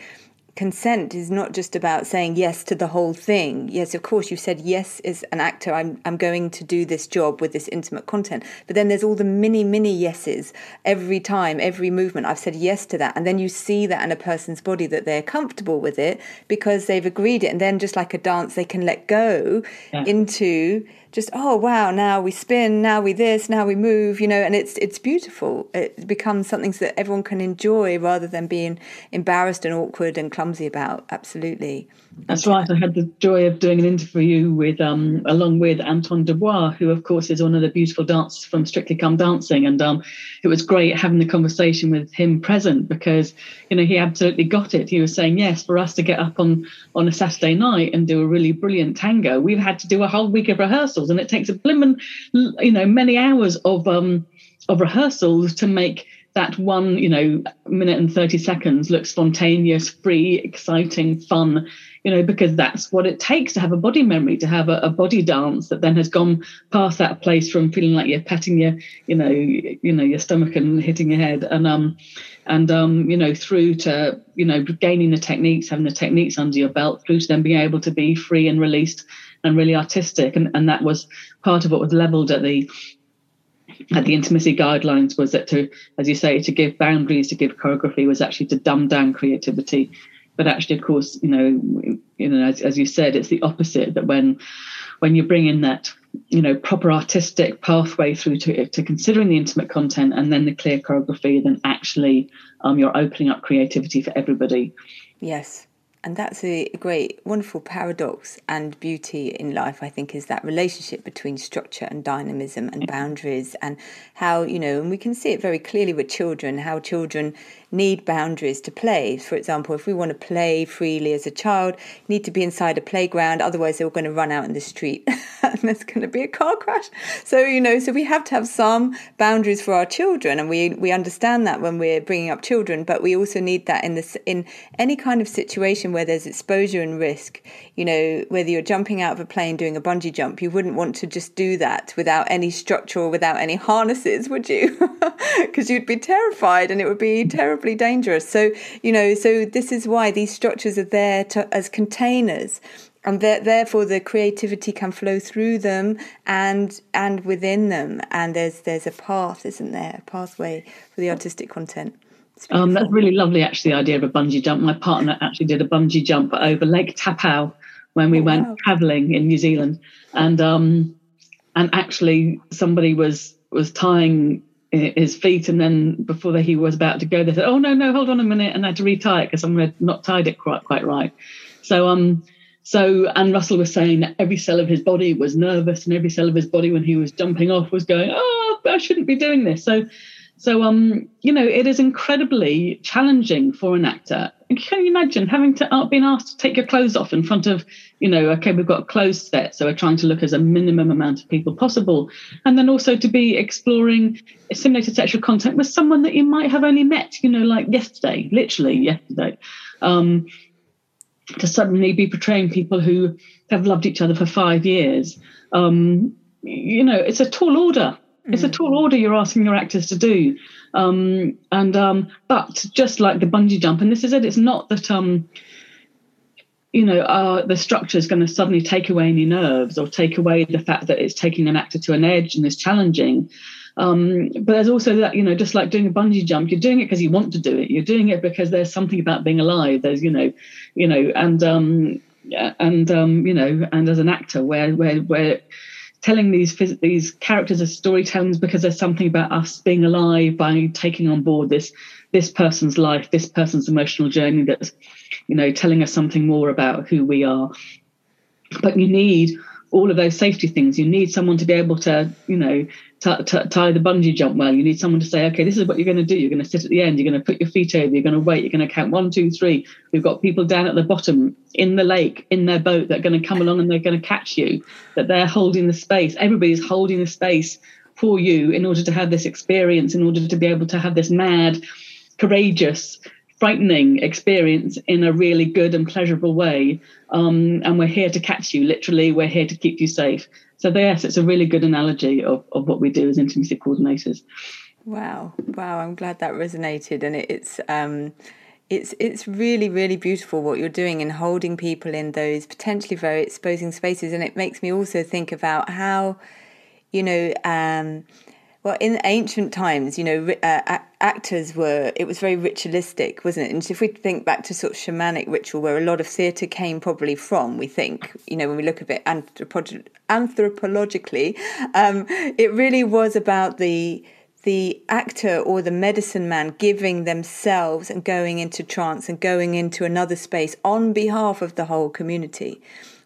consent is not just about saying yes to the whole thing. Yes, of course, you said yes as an actor. I'm I'm going to do this job with this intimate content. But then there's all the mini mini yeses every time, every movement. I've said yes to that, and then you see that in a person's body that they're comfortable with it because they've agreed it, and then just like a dance, they can let go yeah. into just oh wow now we spin now we this now we move you know and it's it's beautiful it becomes something that everyone can enjoy rather than being embarrassed and awkward and clumsy about absolutely that's right. I had the joy of doing an interview with, um, along with Anton Du Beke, who of course is one of the beautiful dancers from Strictly Come Dancing, and um, it was great having the conversation with him present because you know he absolutely got it. He was saying yes, for us to get up on on a Saturday night and do a really brilliant tango, we've had to do a whole week of rehearsals, and it takes a blimmin, you know, many hours of um of rehearsals to make that one, you know, minute and 30 seconds look spontaneous, free, exciting, fun, you know, because that's what it takes to have a body memory, to have a, a, body dance that then has gone past that place from feeling like you're petting your, you know, you know, your stomach and hitting your head, and um, and um, you know, through to you know, gaining the techniques, having the techniques under your belt, through to then being able to be free and released and really artistic, and and that was part of what was levelled at the at the intimacy guidelines was that to, as you say, to give boundaries, to give choreography was actually to dumb down creativity but actually, of course, you know, you know, as, as you said, it's the opposite. That when when you bring in that you know proper artistic pathway through to to considering the intimate content and then the clear choreography, then actually um, you're opening up creativity for everybody. Yes, and that's a great, wonderful paradox and beauty in life, I think, is that relationship between structure and dynamism and mm-hmm. boundaries, and how, you know, and we can see it very clearly with children, how children need boundaries to play. For example, if we want to play freely as a child, need to be inside a playground, otherwise they're going to run out in the street and there's going to be a car crash. So, you know, so we have to have some boundaries for our children and we we understand that when we're bringing up children, but we also need that in this in any kind of situation where there's exposure and risk. You know, whether you're jumping out of a plane doing a bungee jump, you wouldn't want to just do that without any structure or without any harnesses, would you? Because you'd be terrified and it would be terribly incredibly dangerous. So, you know, so this is why these structures are there to, as containers and therefore the creativity can flow through them and and within them. And there's there's a path isn't there? A pathway for the artistic content. Um, that's really lovely actually the idea of a bungee jump. My partner actually did a bungee jump over lake Taupo when we oh, went wow. traveling in new zealand. And um and actually somebody was was tying his feet, and then before he was about to go, they said, "Oh no, no, hold on a minute," and I had to retie it because someone had not tied it quite quite right. So um, so and Russell was saying that every cell of his body was nervous, and every cell of his body when he was jumping off was going, "Oh, I shouldn't be doing this." So So, um, you know, it is incredibly challenging for an actor. Can you imagine having to uh, being asked to take your clothes off in front of, you know, okay, we've got a closed set, so we're trying to look as a minimum amount of people possible, and then also to be exploring simulated sexual content with someone that you might have only met, you know, like yesterday, literally yesterday. Um, to suddenly be portraying people who have loved each other for five years, um, you know, it's a tall order it's a tall order you're asking your actors to do. Um, and um, but just like the bungee jump, and this is it. It's not that um, you know uh, the structure is going to suddenly take away any nerves or take away the fact that it's taking an actor to an edge and is challenging. Um, but there's also that you know just like doing a bungee jump, you're doing it because you want to do it. You're doing it because there's something about being alive. There's you know, you know, and um, and um, you know, and as an actor, where where where telling these these characters as storytellings because there's something about us being alive by taking on board this this person's life, this person's emotional journey that's you know telling us something more about who we are. But you need all of those safety things. You need someone to be able to, you know, t- t- tie the bungee jump well. You need someone to say, okay, this is what you're going to do. You're going to sit at the end. You're going to put your feet over. You're going to wait. You're going to count one, two, three. We've got people down at the bottom in the lake in their boat that are going to come along and they're going to catch you. That they're holding the space. Everybody's holding the space for you in order to have this experience. In order to be able to have this mad, courageous frightening experience in a really good and pleasurable way. Um, and we're here to catch you, literally, we're here to keep you safe. So, yes, it's a really good analogy of, of what we do as intimacy coordinators. Wow, wow! I'm glad that resonated, and it, it's um, it's it's really really beautiful what you're doing in holding people in those potentially very exposing spaces, and it makes me also think about how, you know, um, well, in ancient times, you know, uh, actors were, it was very ritualistic, wasn't it? And if we think back to sort of shamanic ritual, where a lot of theatre came probably from, we think, you know, when we look at it anthropologically, um, it really was about the the actor or the medicine man giving themselves and going into trance and going into another space on behalf of the whole community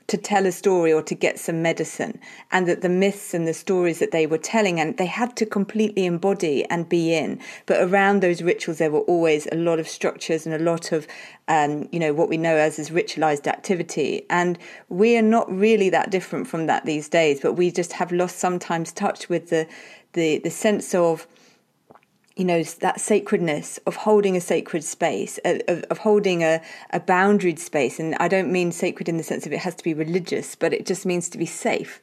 to tell a story or to get some medicine, and that the myths and the stories that they were telling, and they had to completely embody and be in. But around those rituals, there were always a lot of structures and a lot of, um, you know, what we know as as ritualized activity. And we are not really that different from that these days, but we just have lost sometimes touch with the the the sense of you know that sacredness of holding a sacred space of, of holding a, a boundaried space and i don't mean sacred in the sense of it has to be religious but it just means to be safe.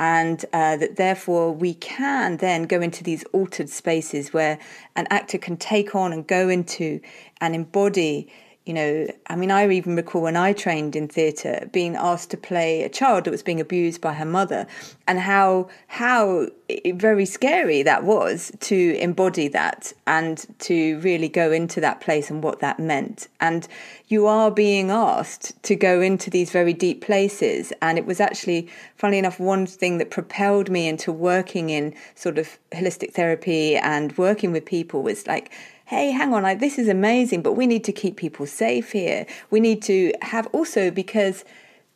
And uh, that therefore we can then go into these altered spaces where an actor can take on and go into and embody you know, I mean, I even recall when I trained in theatre being asked to play a child that was being abused by her mother, and how how very scary that was to embody that and to really go into that place and what that meant. And you are being asked to go into these very deep places, and it was actually, funnily enough, one thing that propelled me into working in sort of holistic therapy and working with people was like hey, hang on, like, this is amazing, but we need to keep people safe here. We need to have also because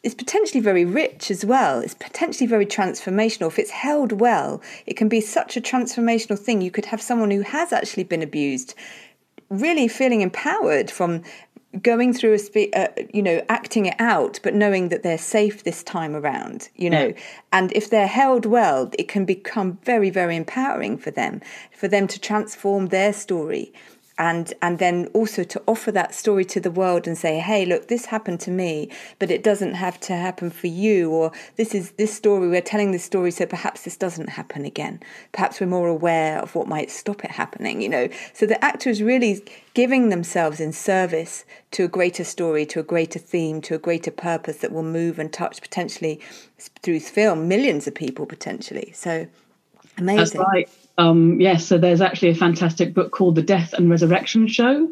it's potentially very rich as well. It's potentially very transformational. If it's held well, it can be such a transformational thing. You could have someone who has actually been abused really feeling empowered from going through a spe- uh, you know acting it out but knowing that they're safe this time around you know yeah. and if they're held well it can become very very empowering for them for them to transform their story and and then also to offer that story to the world and say hey look this happened to me but it doesn't have to happen for you or this is this story we're telling this story so perhaps this doesn't happen again. Perhaps we're more aware of what might stop it happening you know? So the actor is really giving themselves in service to a greater story to a greater theme to a greater purpose that will move and touch potentially through film millions of people potentially. So amazing. that's right um, yes, so there's actually a fantastic book called The Death and Resurrection Show,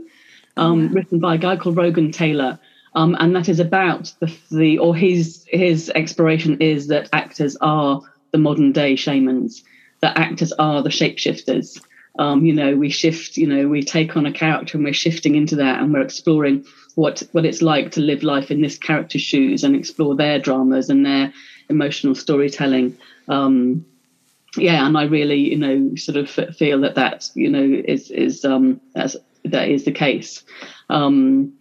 um, yeah. written by a guy called Rogan Taylor. Um, and that is about the, the or his his exploration is that actors are the modern day shamans, that actors are the shapeshifters. Um, you know, we shift, you know, we take on a character and we're shifting into that and we're exploring what what it's like to live life in this character's shoes and explore their dramas and their emotional storytelling. Um, yeah, and I really, you know, sort of feel that that, you know, is is um, that's, that is the case, um,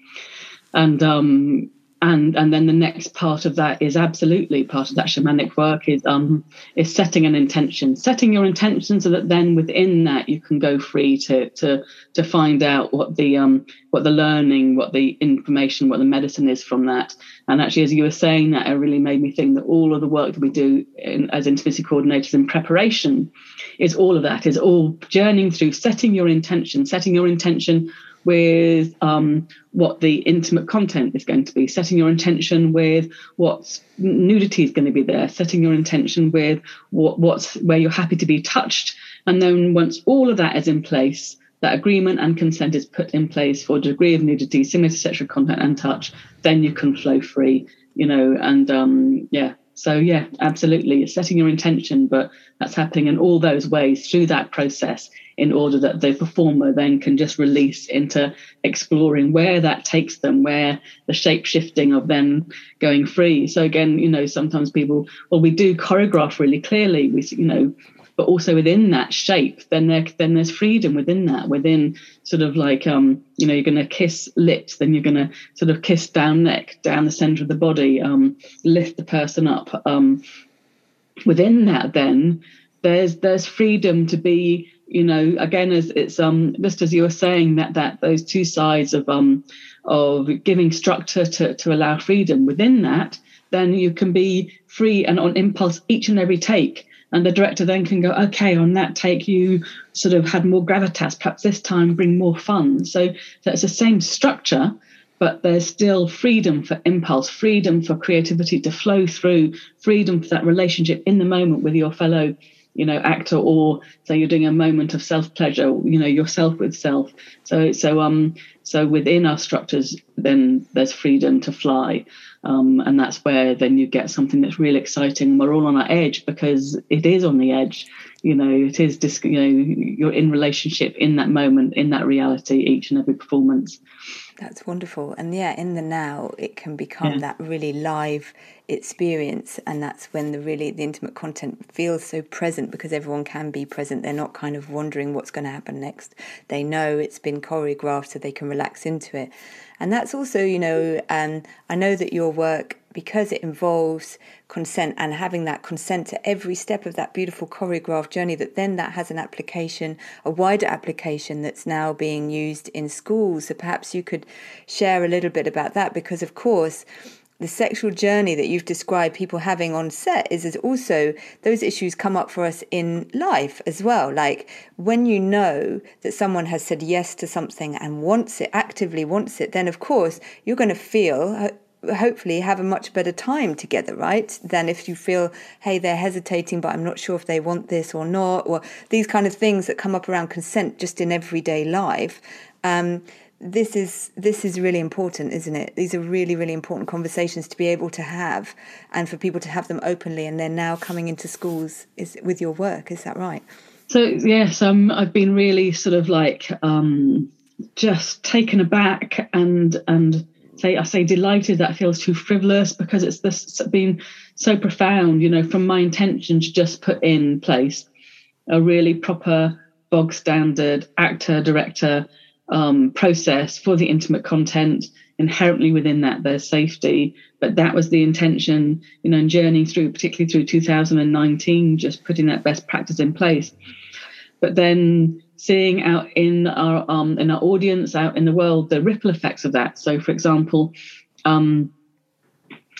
and um, and and then the next part of that is absolutely part of that shamanic work is um is setting an intention setting your intention so that then within that you can go free to to to find out what the um what the learning what the information what the medicine is from that. And actually as you were saying that it really made me think that all of the work that we do in, as intimacy coordinators in preparation is all of that is all journeying through setting your intention setting your intention with um, what the intimate content is going to be, setting your intention with what nudity is going to be there, setting your intention with what, what's where you're happy to be touched, and then once all of that is in place, that agreement and consent is put in place for degree of nudity similar to sexual content and touch, then you can flow free, you know, and um, yeah. So yeah, absolutely, setting your intention, but that's happening in all those ways through that process in order that the performer then can just release into exploring where that takes them, where the shape shifting of them going free. So again, you know, sometimes people, well, we do choreograph really clearly. We, you know, but also within that shape, then there then there's freedom within that. Within sort of like um, you know, you're going to kiss lips, then you're going to sort of kiss down neck, down the center of the body, um, lift the person up. Um, within that, then there's there's freedom to be you know again as it's um just as you were saying that that those two sides of um of giving structure to to allow freedom within that then you can be free and on impulse each and every take. And the director then can go okay on that take you sort of had more gravitas. Perhaps this time bring more fun. So, so it's the same structure but there's still freedom for impulse freedom for creativity to flow through freedom for that relationship in the moment with your fellow you know actor or so you're doing a moment of self pleasure you know yourself with self. So so um so within our structures then there's freedom to fly. Um, and that's where then you get something that's really exciting. We're all on our edge because it is on the edge you know it is just you know you're in relationship in that moment in that reality each and every performance that's wonderful. And yeah, in the now, it can become yeah. that really live experience. And that's when the really, the intimate content feels so present because everyone can be present. They're not kind of wondering what's going to happen next. They know it's been choreographed so they can relax into it. And that's also, you know, um, I know that your work because it involves consent and having that consent to every step of that beautiful choreographed journey that then that has an application a wider application that's now being used in schools so perhaps you could share a little bit about that because of course the sexual journey that you've described people having on set is, is also those issues come up for us in life as well. Like when you know that someone has said yes to something and wants it, actively wants it, then of course you're going to feel uh, hopefully have a much better time together, right? Than if you feel, hey, they're hesitating, but I'm not sure if they want this or not, or these kind of things that come up around consent just in everyday life. Um, this is this is really important, isn't it? These are really really important conversations to be able to have, and for people to have them openly. And they're now coming into schools is with your work. Is that right? So yes, um, I've been really sort of like um, just taken aback and and say I say delighted that feels too frivolous because it's this been so profound, you know, from my intention to just put in place a really proper bog standard actor director um, process for the intimate content. Inherently within that, there's safety, but that was the intention, you know, and journeying through, particularly through 2019, just putting that best practice in place. But then seeing out in our um, in our audience, out in the world, the ripple effects of that. So, for example, um,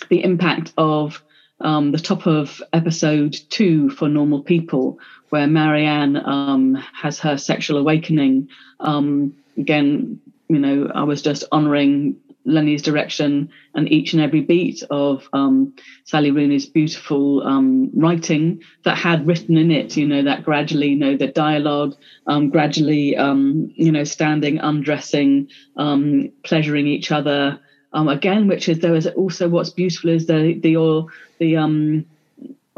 the impact of um, the top of episode two for normal people, where Marianne um, has her sexual awakening. Um, again, you know, I was just honoring Lenny's direction and each and every beat of um, Sally Rooney's beautiful um, writing that had written in it, you know, that gradually, you know, the dialogue, um, gradually, um, you know, standing, undressing, um, pleasuring each other. Um, again, which is there is also what's beautiful is the the or the um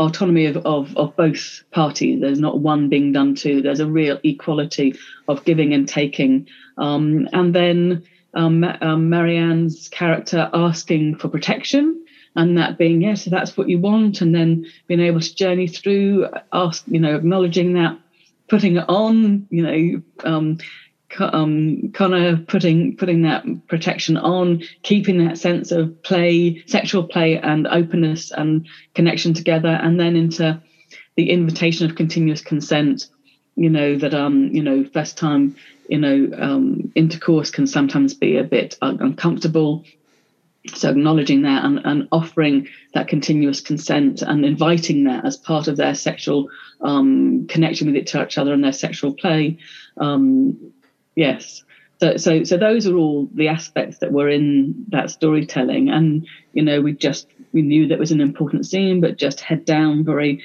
autonomy of, of, of both parties. There's not one being done to. There's a real equality of giving and taking. Um, and then um, um, Marianne's character asking for protection and that being yes, so that's what you want, and then being able to journey through, ask, you know, acknowledging that, putting it on, you know, um, um, of putting putting that protection on, keeping that sense of play, sexual play, and openness and connection together, and then into the invitation of continuous consent. You know that um you know first time you know um, intercourse can sometimes be a bit uncomfortable. So acknowledging that and, and offering that continuous consent and inviting that as part of their sexual um, connection with each other and their sexual play um, yes so so so those are all the aspects that were in that storytelling and you know we just we knew that was an important scene but just head down very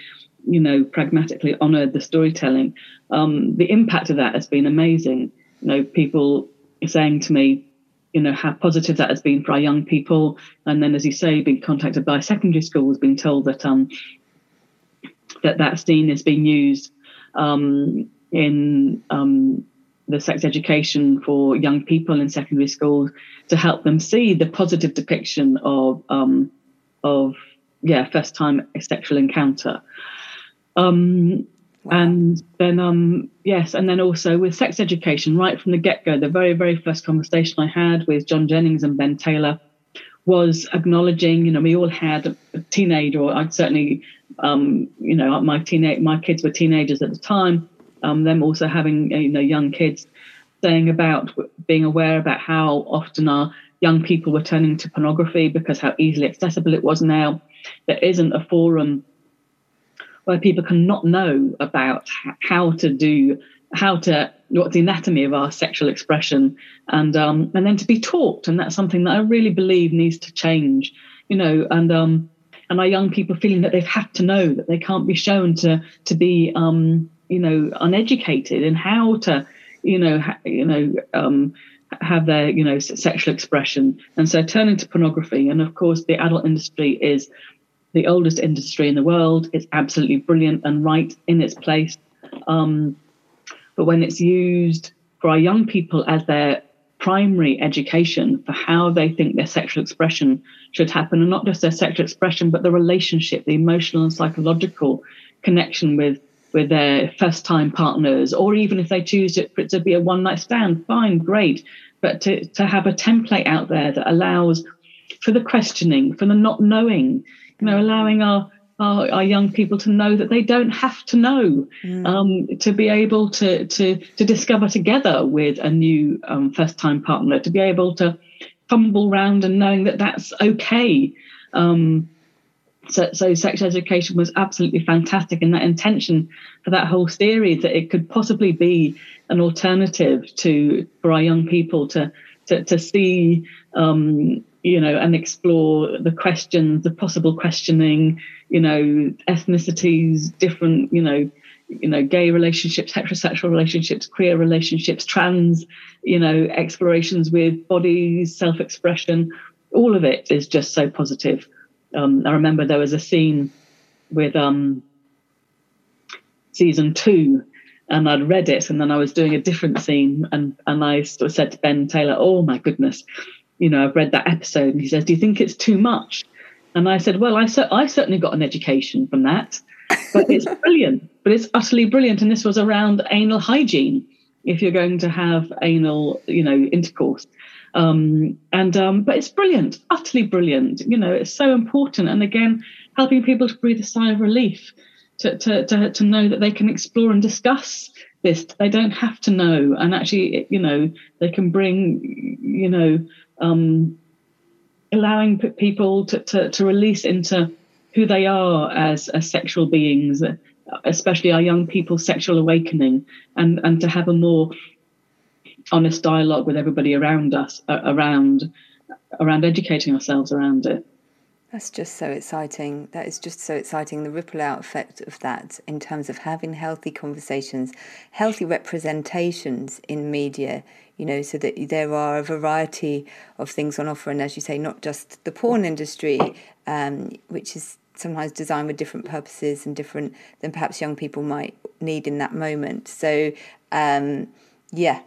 you know pragmatically honored the storytelling. Um, the impact of that has been amazing. You know people saying to me you know how positive that has been for our young people. And then as you say being contacted by secondary schools being told that um that that scene is being used um in um the sex education for young people in secondary schools to help them see the positive depiction of um, of yeah first time sexual encounter um, wow. and then um, yes and then also with sex education right from the get-go the very very first conversation i had with john jennings and ben taylor was acknowledging you know we all had a teenager or i'd certainly um, you know my teenage my kids were teenagers at the time um, them also having you know young kids saying about being aware about how often our young people were turning to pornography because how easily accessible it was now. There isn't a forum where people can not know about how to do how to what's the anatomy of our sexual expression. And um and then to be taught. And that's something that I really believe needs to change you know. And um and our young people feeling that they've had to know that they can't be shown to to be um you know uneducated in how to you know ha, you know um, have their you know sexual expression. And so turning to pornography and of course the adult industry is the oldest industry in the world it's absolutely brilliant and right in its place um, but when it's used for our young people as their primary education for how they think their sexual expression should happen and not just their sexual expression but the relationship the emotional and psychological connection with with their first time partners, or even if they choose it for it to be a one night stand, fine, great. But to, to have a template out there that allows for the questioning, for the not knowing, you know, allowing our our, our, young people to know that they don't have to know mm. um, to be able to, to to discover together with a new um, first time partner to be able to fumble around and knowing that that's okay um, so, so sex education was absolutely fantastic and that intention for that whole series that it could possibly be an alternative to for our young people to to, to see um, you know and explore the questions the possible questioning you know ethnicities different you know you know gay relationships heterosexual relationships queer relationships trans you know explorations with bodies self-expression. All of it is just so positive. Um, I remember there was a scene with um, season two, and I'd read it, and then I was doing a different scene, and and I sort of said to Ben Taylor, "Oh my goodness, you know, I've read that episode," and he says, "Do you think it's too much?" And I said, "Well, I I certainly got an education from that, but it's brilliant, but it's utterly brilliant." And this was around anal hygiene. If you're going to have anal, you know, intercourse, um, and um, but it's brilliant, utterly brilliant. You know, it's so important. And again, helping people to breathe a sigh of relief, to to to, to know that they can explore and discuss this. They don't have to know, and actually, you know, they can bring, you know, um, allowing people to, to to release into who they are as as sexual beings especially our young people's sexual awakening and and to have a more honest dialogue with everybody around us around around educating ourselves around it that's just so exciting. That is just so exciting the ripple out effect of that in terms of having healthy conversations healthy representations in media you know so that there are a variety of things on offer. And as you say not just the porn industry um, which is sometimes designed with different purposes and different than perhaps young people might need in that moment. So um, yeah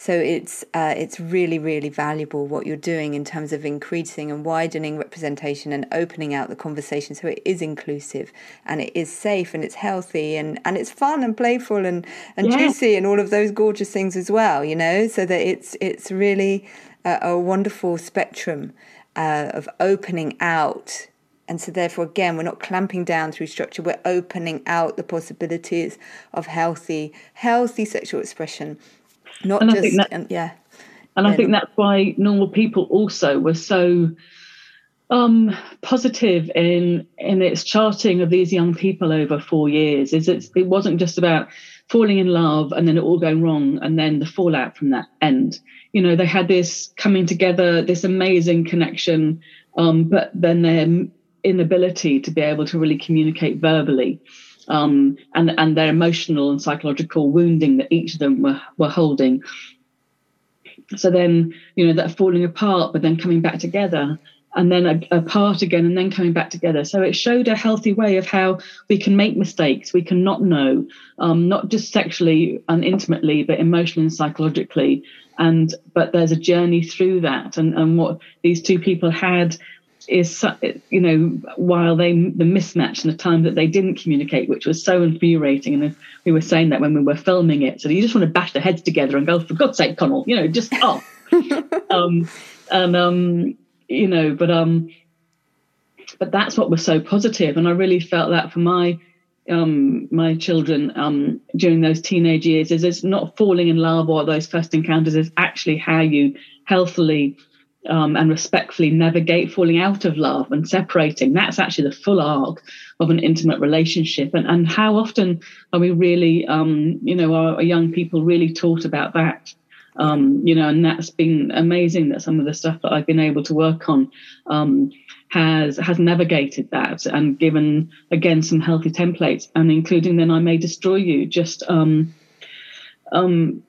So it's uh, it's really really valuable what you're doing in terms of increasing and widening representation and opening out the conversation so it is inclusive and it is safe and it's healthy and, and it's fun and playful and, and Yeah. juicy and all of those gorgeous things as well. You know, so that it's it's really a, a wonderful spectrum uh, of opening out. And so, therefore, again, we're not clamping down through structure. We're opening out the possibilities of healthy, healthy sexual expression. Not And I just, think that- and, yeah, And I Yeah. think that's why normal people also were so um, positive in in its charting of these young people over four years. Is it? It wasn't just about falling in love and then it all going wrong and then the fallout from that end. You know, they had this coming together, this amazing connection, um, but then their inability to be able to really communicate verbally. Um, and and their emotional and psychological wounding that each of them were were holding. So then you know that falling apart but then coming back together and then apart again and then coming back together. So it showed a healthy way of how we can make mistakes we can not know um, not just sexually and intimately but emotionally and psychologically. And but there's a journey through that and, and what these two people had is you know while they the mismatch and the time that they didn't communicate which was so infuriating and we were saying that when we were filming it so you just want to bash their heads together and go for god's sake connell you know just oh um and um you know but um but that's what was so positive and i really felt that for my um my children um during those teenage years is it's not falling in love or those first encounters is actually how you healthily um, and respectfully navigate falling out of love and separating. That's actually the full arc of an intimate relationship. And, and how often are we really, um, you know, are, are young people really taught about that? Um, you know, and that's been amazing that some of the stuff that I've been able to work on um, has has navigated that and given again some healthy templates, and including then I may destroy you. Just um, um,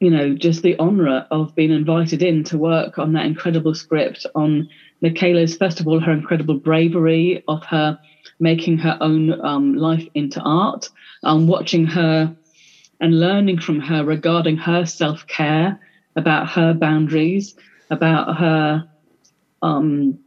you know, just the honour of being invited in to work on that incredible script on Michaela's, first of all, her incredible bravery of her making her own um, life into art, um, watching her and learning from her regarding her self care, about her boundaries, about her um,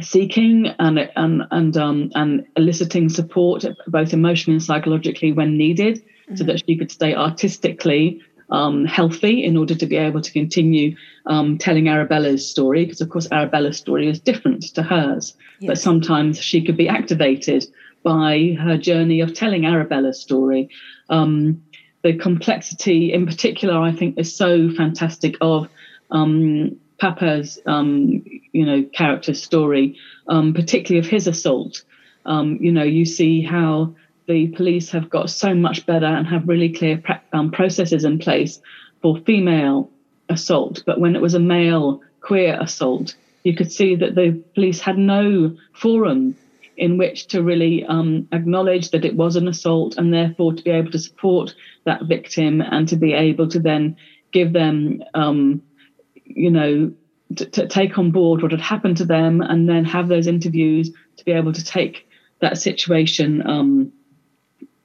seeking and and and um, and eliciting support both emotionally and psychologically when needed, so that she could stay artistically um, healthy in order to be able to continue um, telling Arabella's story. Because of course Arabella's story is different to hers, but sometimes she could be activated by her journey of telling Arabella's story. Um, the complexity, in particular, I think, is so fantastic of um, Paapa's, um, you know, character story, um, particularly of his assault. Um, you know, you see how the police have got so much better and have really clear um, processes in place for female assault. But when it was a male queer assault, you could see that the police had no forum in which to really um, acknowledge that it was an assault and therefore to be able to support that victim and to be able to then give them, um, you know, to, to take on board what had happened to them and then have those interviews to be able to take that situation, um,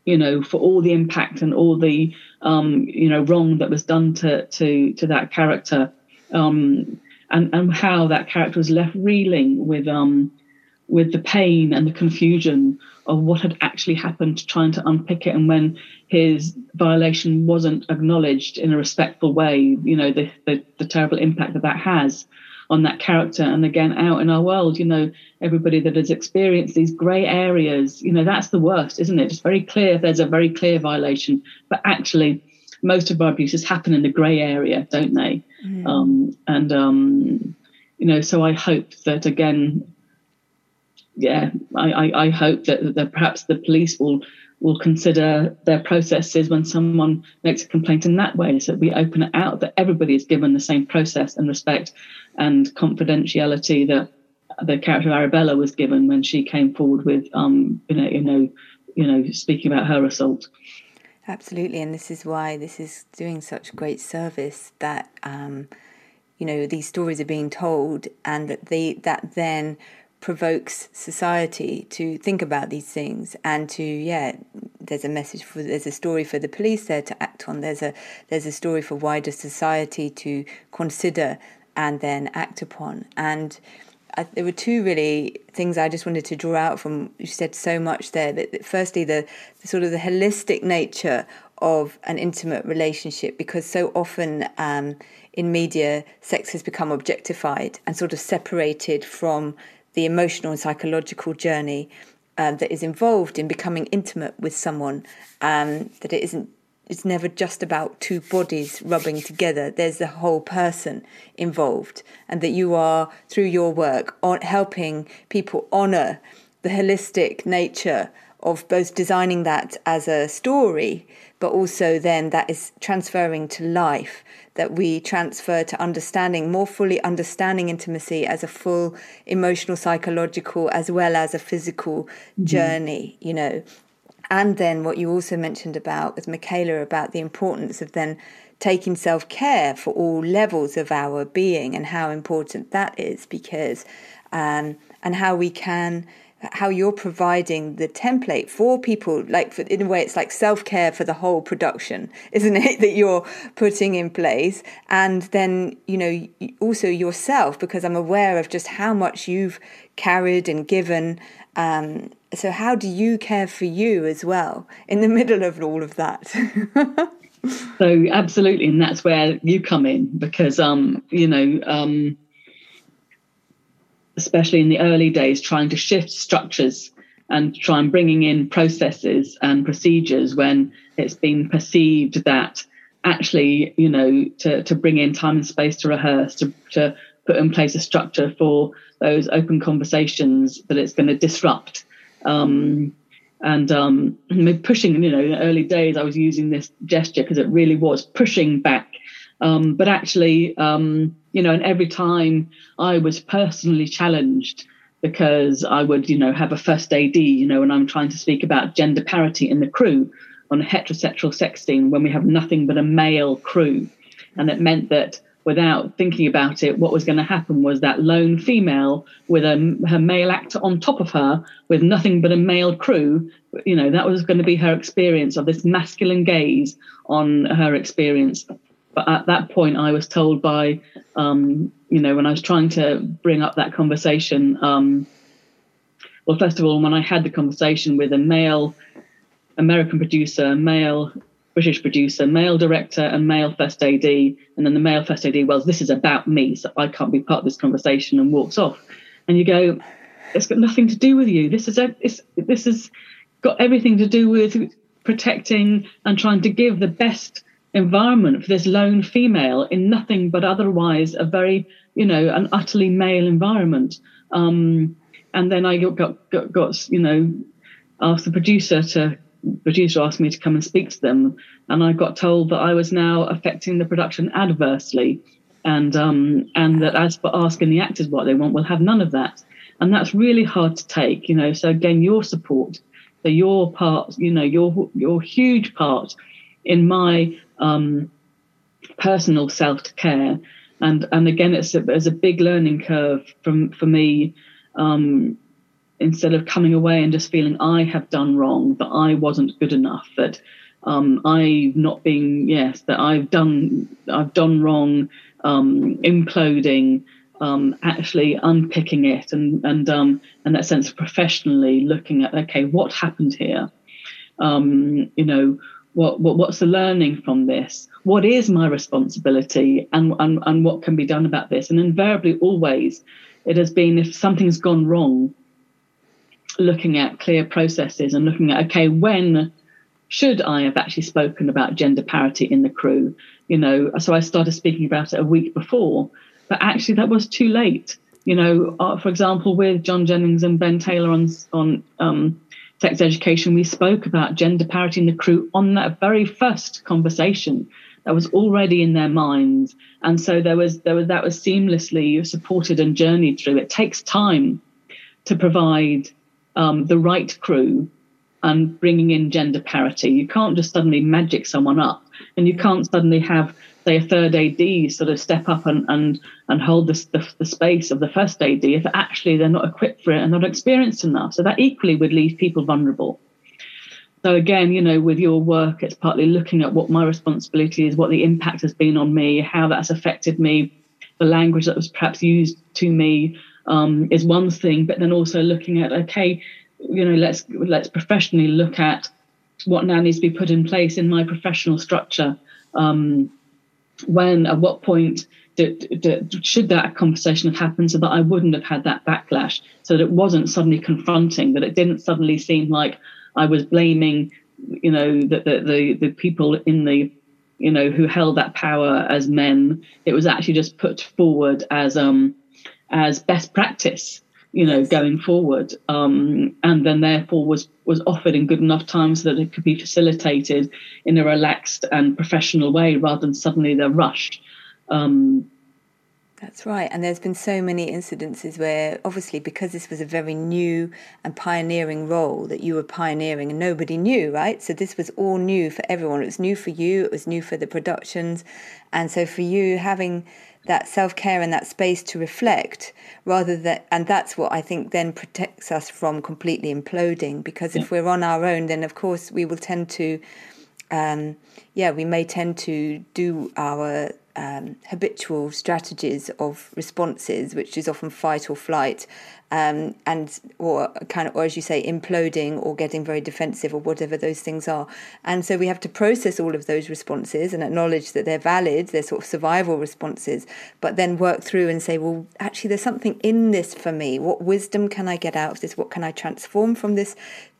you know, for all the impact and all the, um, you know, wrong that was done to to to that character, um, and and how that character was left reeling with um, with the pain and the confusion of what had actually happened, trying to unpick it, and when his violation wasn't acknowledged in a respectful way, you know, the the, the terrible impact that that has on that character. And again, out in our world, you know, everybody that has experienced these grey areas, you know, that's the worst, isn't it? It's very clear if there's a very clear violation, but actually, most of our abuses happen in the grey area, don't they? Um, and um, you know, so I hope that again, yeah, I, I, I hope that, that perhaps the police will will consider their processes when someone makes a complaint in that way, so that we open it out that everybody is given the same process and respect and confidentiality that the character of Arabella was given when she came forward with, um, you know, you know, you know, speaking about her assault. Absolutely, and this is why this is doing such great service that um, you know these stories are being told, and that they that then provokes society to think about these things and to yeah there's a message for there's a story for the police there to act on. There's a there's a story for wider society to consider and then act upon. And I, there were two really things I just wanted to draw out from. You said so much there. That, firstly, the, the, sort of the holistic nature of an intimate relationship, because so often um, in media, sex has become objectified and sort of separated from the emotional and psychological journey uh, that is involved in becoming intimate with someone. Um, that it isn't it's never just about two bodies rubbing together. There's the whole person involved, and that you are through your work on helping people honor the holistic nature of both designing that as a story, but also then that is transferring to life. That we transfer to understanding, more fully understanding intimacy as a full emotional, psychological, as well as a physical mm-hmm. journey, you know, and then what you also mentioned about with Michaela about the importance of then taking self care for all levels of our being and how important that is because um, and how we can how you're providing the template for people like for, in a way it's like self-care for the whole production isn't it that you're putting in place? And then you know also yourself because i'm aware of just how much you've carried and given um, so how do you care for you as well in the middle of all of that? So absolutely and that's where you come in because um you know um especially in the early days trying to shift structures and try and bringing in processes and procedures when it's been perceived that actually you know to, to bring in time and space to rehearse to, to put in place a structure for those open conversations that it's going to disrupt um, and um, pushing, you know, in the early days, I was using this gesture because it really was pushing back. Um, but actually, um, you know, and every time I was personally challenged because I would, you know, have a first AD, you know, when I'm trying to speak about gender parity in the crew on heterosexual sex scene when we have nothing but a male crew. And it meant that without thinking about it, what was going to happen was that lone female with a, her male actor on top of her with nothing but a male crew, you know, that was going to be her experience of this masculine gaze on her experience. But at that point, I was told by, um, you know, when I was trying to bring up that conversation, um, well, first of all, when I had the conversation with a male American producer, male British producer, male director, and male first AD. And then the male first AD, well, this is about me, so I can't be part of this conversation, and walks off. And you go, it's got nothing to do with you. This is a, it's, this has got everything to do with protecting and trying to give the best environment for this lone female in nothing but otherwise a very, you know, an utterly male environment. Um, and then I got, got, got, you know, asked the producer to producer asked me to come and speak to them, and I got told that I was now affecting the production adversely, and um, and that as for asking the actors what they want, we'll have none of that, and that's really hard to take, you know. So again, your support, so your part, you know, your your huge part in my um, personal self care, and and again, it's a, it's a big learning curve from for me. Um, instead of coming away and just feeling I have done wrong, that I wasn't good enough, that um, I've not been yes, that I've done I've done wrong, um, imploding, um, actually unpicking it, and and um, and that sense of professionally looking at okay, what happened here, um, you know. What, what what's the learning from this? What is my responsibility, and, and and what can be done about this? And invariably, always, it has been if something's gone wrong, looking at clear processes and looking at okay when should I have actually spoken about gender parity in the crew? You know, so I started speaking about it a week before, but actually that was too late. You know, uh, for example, with John Jennings and Ben Taylor on on um, sex education, we spoke about gender parity in the crew on that very first conversation that was already in their minds, and so there was there was that was seamlessly supported and journeyed through. It takes time to provide um, the right crew and bringing in gender parity. You can't just suddenly magic someone up, and you can't suddenly have, say, a third AD sort of step up and and and hold the, the, the space of the first AD if actually they're not equipped for it and not experienced enough. So that equally would leave people vulnerable. so again, you know, with your work, it's partly looking at what my responsibility is, what the impact has been on me, how that's affected me, the language that was perhaps used to me um, is one thing, but then also looking at okay, you know, let's let's professionally look at what now needs to be put in place in my professional structure. Um, when at what point did, did, should that conversation have happened so that I wouldn't have had that backlash, so that it wasn't suddenly confronting, that it didn't suddenly seem like I was blaming, you know, the, the, the, the people in the, you know, who held that power as men. It was actually just put forward as um as best practice, you know, going forward. Um, and then therefore was was offered in good enough time so that it could be facilitated in a relaxed and professional way rather than suddenly the rush. Um, that's right. And there's been so many incidences where, obviously, because this was a very new and pioneering role that you were pioneering and nobody knew, right? So this was all new for everyone. It was new for you, it was new for the productions. And so for you, having that self care and that space to reflect rather than, and that's what I think then protects us from completely imploding. Because if we're on our own, then of course we will tend to, um, yeah, we may tend to do our um, habitual strategies of responses, which is often fight or flight, um, and or kind of, or as you say, imploding or getting very defensive or whatever those things are. And so we have to process all of those responses and acknowledge that they're valid, they're sort of survival responses, but then work through and say, well, actually, there's something in this for me. What wisdom can I get out of this? What can I transform from this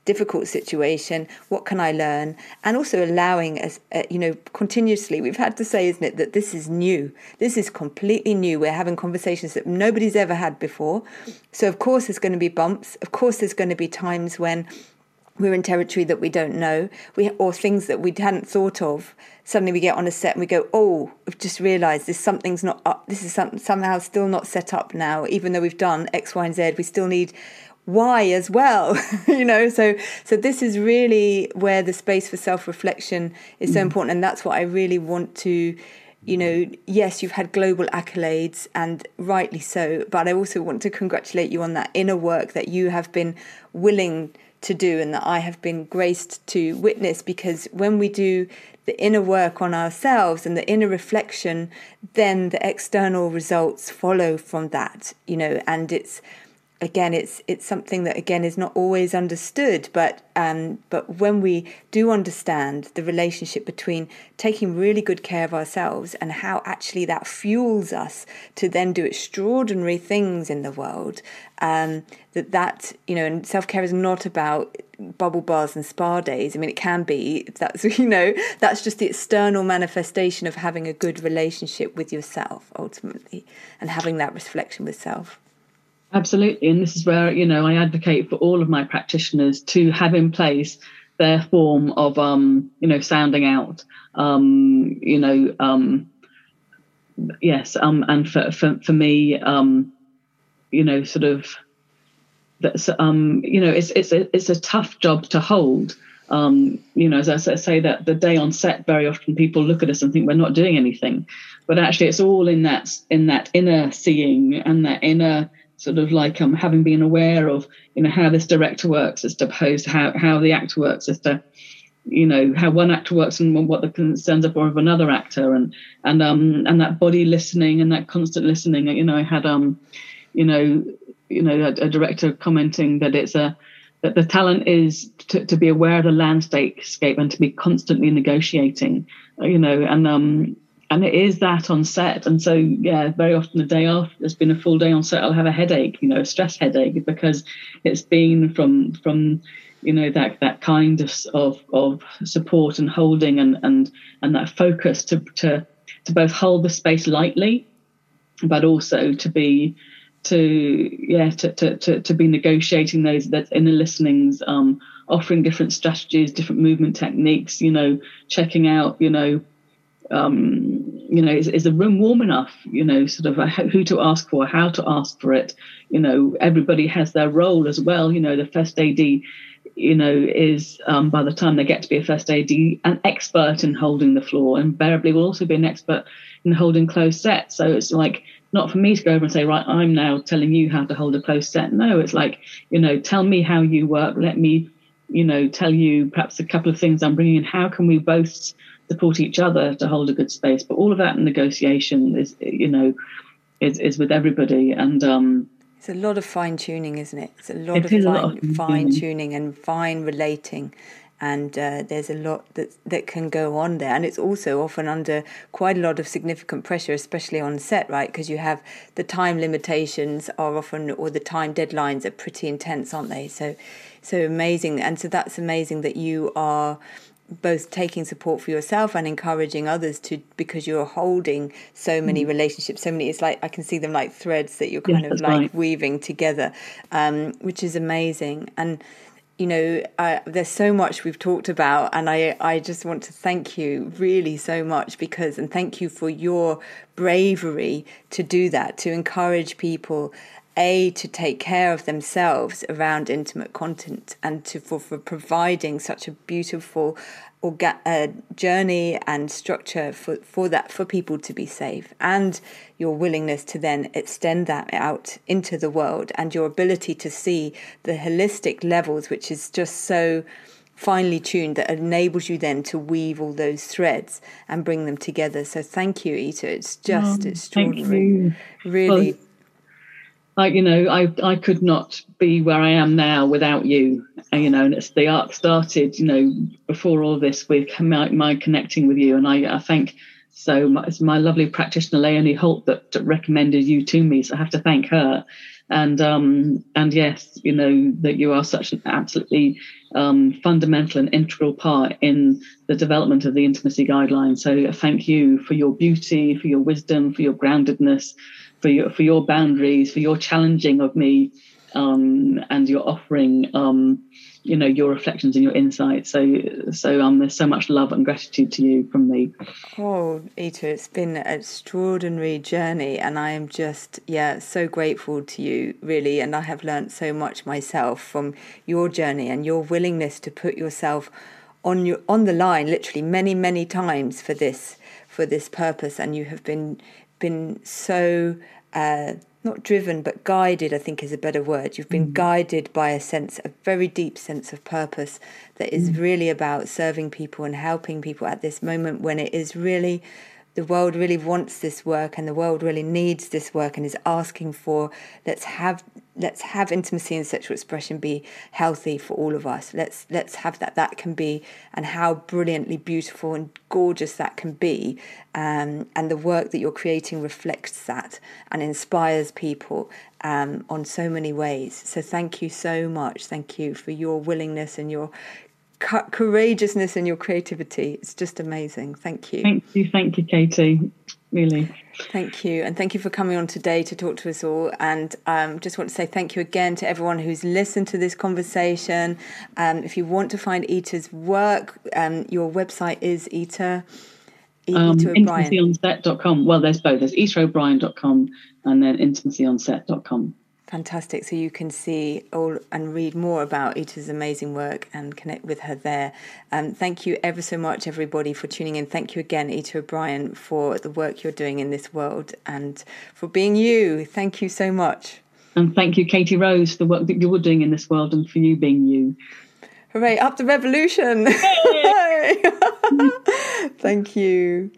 difficult situation what can i learn? And also allowing us uh, you know continuously we've had to say isn't it that this is new. This is completely new. We're having conversations that nobody's ever had before. So of course there's going to be bumps. Of course there's going to be times when we're in territory that we don't know. We or things that we hadn't thought of. Suddenly we get on a set and we go oh we've just realized this something's not up. This is some, somehow still not set up now. Even though we've done x y and z we still need why as well you know so so this is really where the space for self-reflection is so mm. important and that's what i really want to you know yes you've had global accolades and rightly so but i also want to congratulate you on that inner work that you have been willing to do and that i have been graced to witness because when we do the inner work on ourselves and the inner reflection then the external results follow from that you know and it's again, it's it's something that again is not always understood. But um, but when we do understand the relationship between taking really good care of ourselves and how actually that fuels us to then do extraordinary things in the world, um, that that you know, and self care is not about bubble bars and spa days. I mean, it can be. That's you know, that's just the external manifestation of having a good relationship with yourself ultimately, and having that reflection with self. Absolutely. And this is where, you know, I advocate for all of my practitioners to have in place their form of, um, you know, sounding out, um, you know, um, yes. Um, and for, for, for me, um, you know, sort of, that's, um, you know, it's, it's a, it's a tough job to hold. Um, you know, as I say that the day on set, very often people look at us and think we're not doing anything, but actually it's all in that, in that inner seeing and that inner, sort of like um, having been aware of you know how this director works as opposed to how, how the actor works as to you know how one actor works and what the concerns are of another actor. And and um and that body listening and that constant listening you know i had um you know you know a, a director commenting that it's a that the talent is to, to be aware of the landscape and to be constantly negotiating you know and um and it is that on set. And so, yeah, very often the day off, there's been a full day on set, I'll have a headache, you know, a stress headache, because it's been from from you know that that kind of of, of support and holding and and and that focus to to to both hold the space lightly, but also to be to yeah to to to, to be negotiating those that inner listenings, um, offering different strategies, different movement techniques, you know, checking out, you know um, you know, is, is, the room warm enough? You know, sort of a, who to ask for, how to ask for it. You know, everybody has their role as well. You know, the first AD, you know, is um, by the time they get to be a first AD, an expert in holding the floor. Invariably, will also be an expert in holding closed sets. So it's like not for me to go over and say, right, I'm now telling you how to hold a closed set. No, it's like, you know, tell me how you work. Let me you know, tell you perhaps a couple of things I'm bringing in. How can we both support each other to hold a good space? But all of that negotiation is, you know, is, is with everybody. And um, it's a lot of fine tuning, isn't it? It's a lot It of fine, lot of fine tuning and fine relating. And uh, there's a lot that that can go on there, and it's also often under quite a lot of significant pressure, especially on set, right? Because you have the time limitations are often, or the time deadlines are pretty intense, aren't they? So, so amazing, and so that's amazing that you are both taking support for yourself and encouraging others to because you're holding so many relationships so many it's like i can see them like threads that you're Mm. Yes, kind of like right. weaving together um, which is amazing and you know uh, there's so much we've talked about and i i just want to thank you really so much because and thank you for your bravery to do that to encourage people a to take care of themselves around intimate content and to for, for providing such a beautiful orga- uh, journey and structure for, for that for people to be safe. And your willingness to then extend that out into the world and your ability to see the holistic levels which is just so finely tuned that enables you then to weave all those threads and bring them together. So thank you Ita. It's just Oh, extraordinary. Thank you. really Well, like you know i i could not be where i am now without you. And, you know and it's the arc started you know before all this with my, my connecting with you. And i, I thank so it's my lovely practitioner leonie holt that, that recommended you to me. So i have to thank her. And um and yes you know that you are such an absolutely um, fundamental and integral part in the development of the intimacy guidelines. So thank you for your beauty for your wisdom for your groundedness for your for your boundaries, for your challenging of me, um, and your offering, um, you know, your reflections and your insights. So so um, there's so much love and gratitude to you from me. Oh, Ita, it's been an extraordinary journey, and I am just, yeah, so grateful to you, really. And I have learnt so much myself from your journey and your willingness to put yourself on your on the line, literally many, many times for this for this purpose. And you have been been so uh, not driven, but guided. I think is a better word. You've been guided by a sense, a very deep sense of purpose that is really about serving people and helping people at this moment when it is really the world really wants this work and the world really needs this work and is asking for let's have let's have intimacy and sexual expression be healthy for all of us. Let's let's have that that can be and how brilliantly beautiful and gorgeous that can be. Um, and the work that you're creating reflects that and inspires people um, on so many ways. So thank you so much. Thank you for your willingness and your co- courageousness and your creativity it's just amazing thank you Thank you, thank you, Katie. Really. Thank you. And thank you for coming on today to talk to us all. And um, just want to say thank you again to everyone who's listened to this conversation. Um, if you want to find Ita's work, um, your website is Ita. E- Um, intimacyonset.com. Well, there's both. There's itaobrien.com and then intimacyonset.com. Fantastic. So you can see all and read more about Ita's amazing work and connect with her there. Um, thank you ever so much, everybody, for tuning in. Thank you again, Ita O'Brien, for the work you're doing in this world and for being you. Thank you so much. And thank you, Katie Rose, for the work that you're doing in this world and for you being you. Hooray, up the revolution! Thank you.